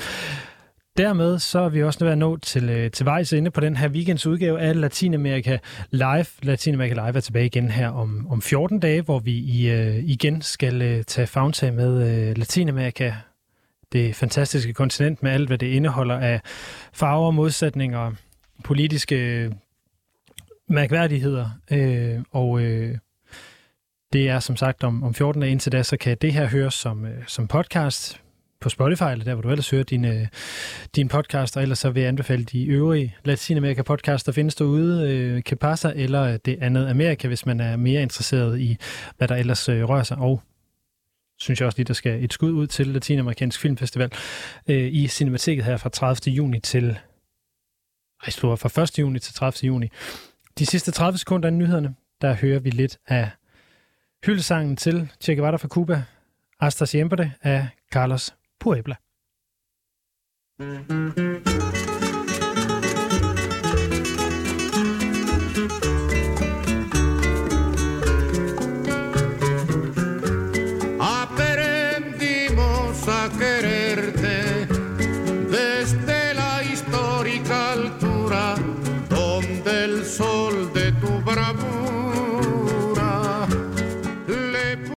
Dermed så er vi også nødt nå til, øh, til vejs inde på den her weekends udgave af Latinamerika Live. Latinamerika Live er tilbage igen her om, om 14 dage, hvor vi i, øh, igen skal øh, tage fagtag med øh, Latinamerika det fantastiske kontinent med alt, hvad det indeholder af farver, modsætninger, politiske øh, mærkværdigheder. Øh, og øh, det er som sagt om, om 14 dage indtil da, så kan det her høres som, øh, som podcast på Spotify, eller der, hvor du ellers hører din, øh, din podcast, og ellers så vil jeg anbefale de øvrige Latinamerika podcasts, der findes derude, øh, Kepasa eller øh, det andet Amerika, hvis man er mere interesseret i, hvad der ellers øh, rører sig, og synes jeg også lige, der skal et skud ud til Latinamerikansk Filmfestival øh, i Cinemateket her fra 30. juni til ej, fra 1. juni til 30. juni. De sidste 30 sekunder af nyhederne, der hører vi lidt af hyldesangen til Che Guevara fra Cuba, Hasta Siempre af Carlos Puebla. Mm-hmm.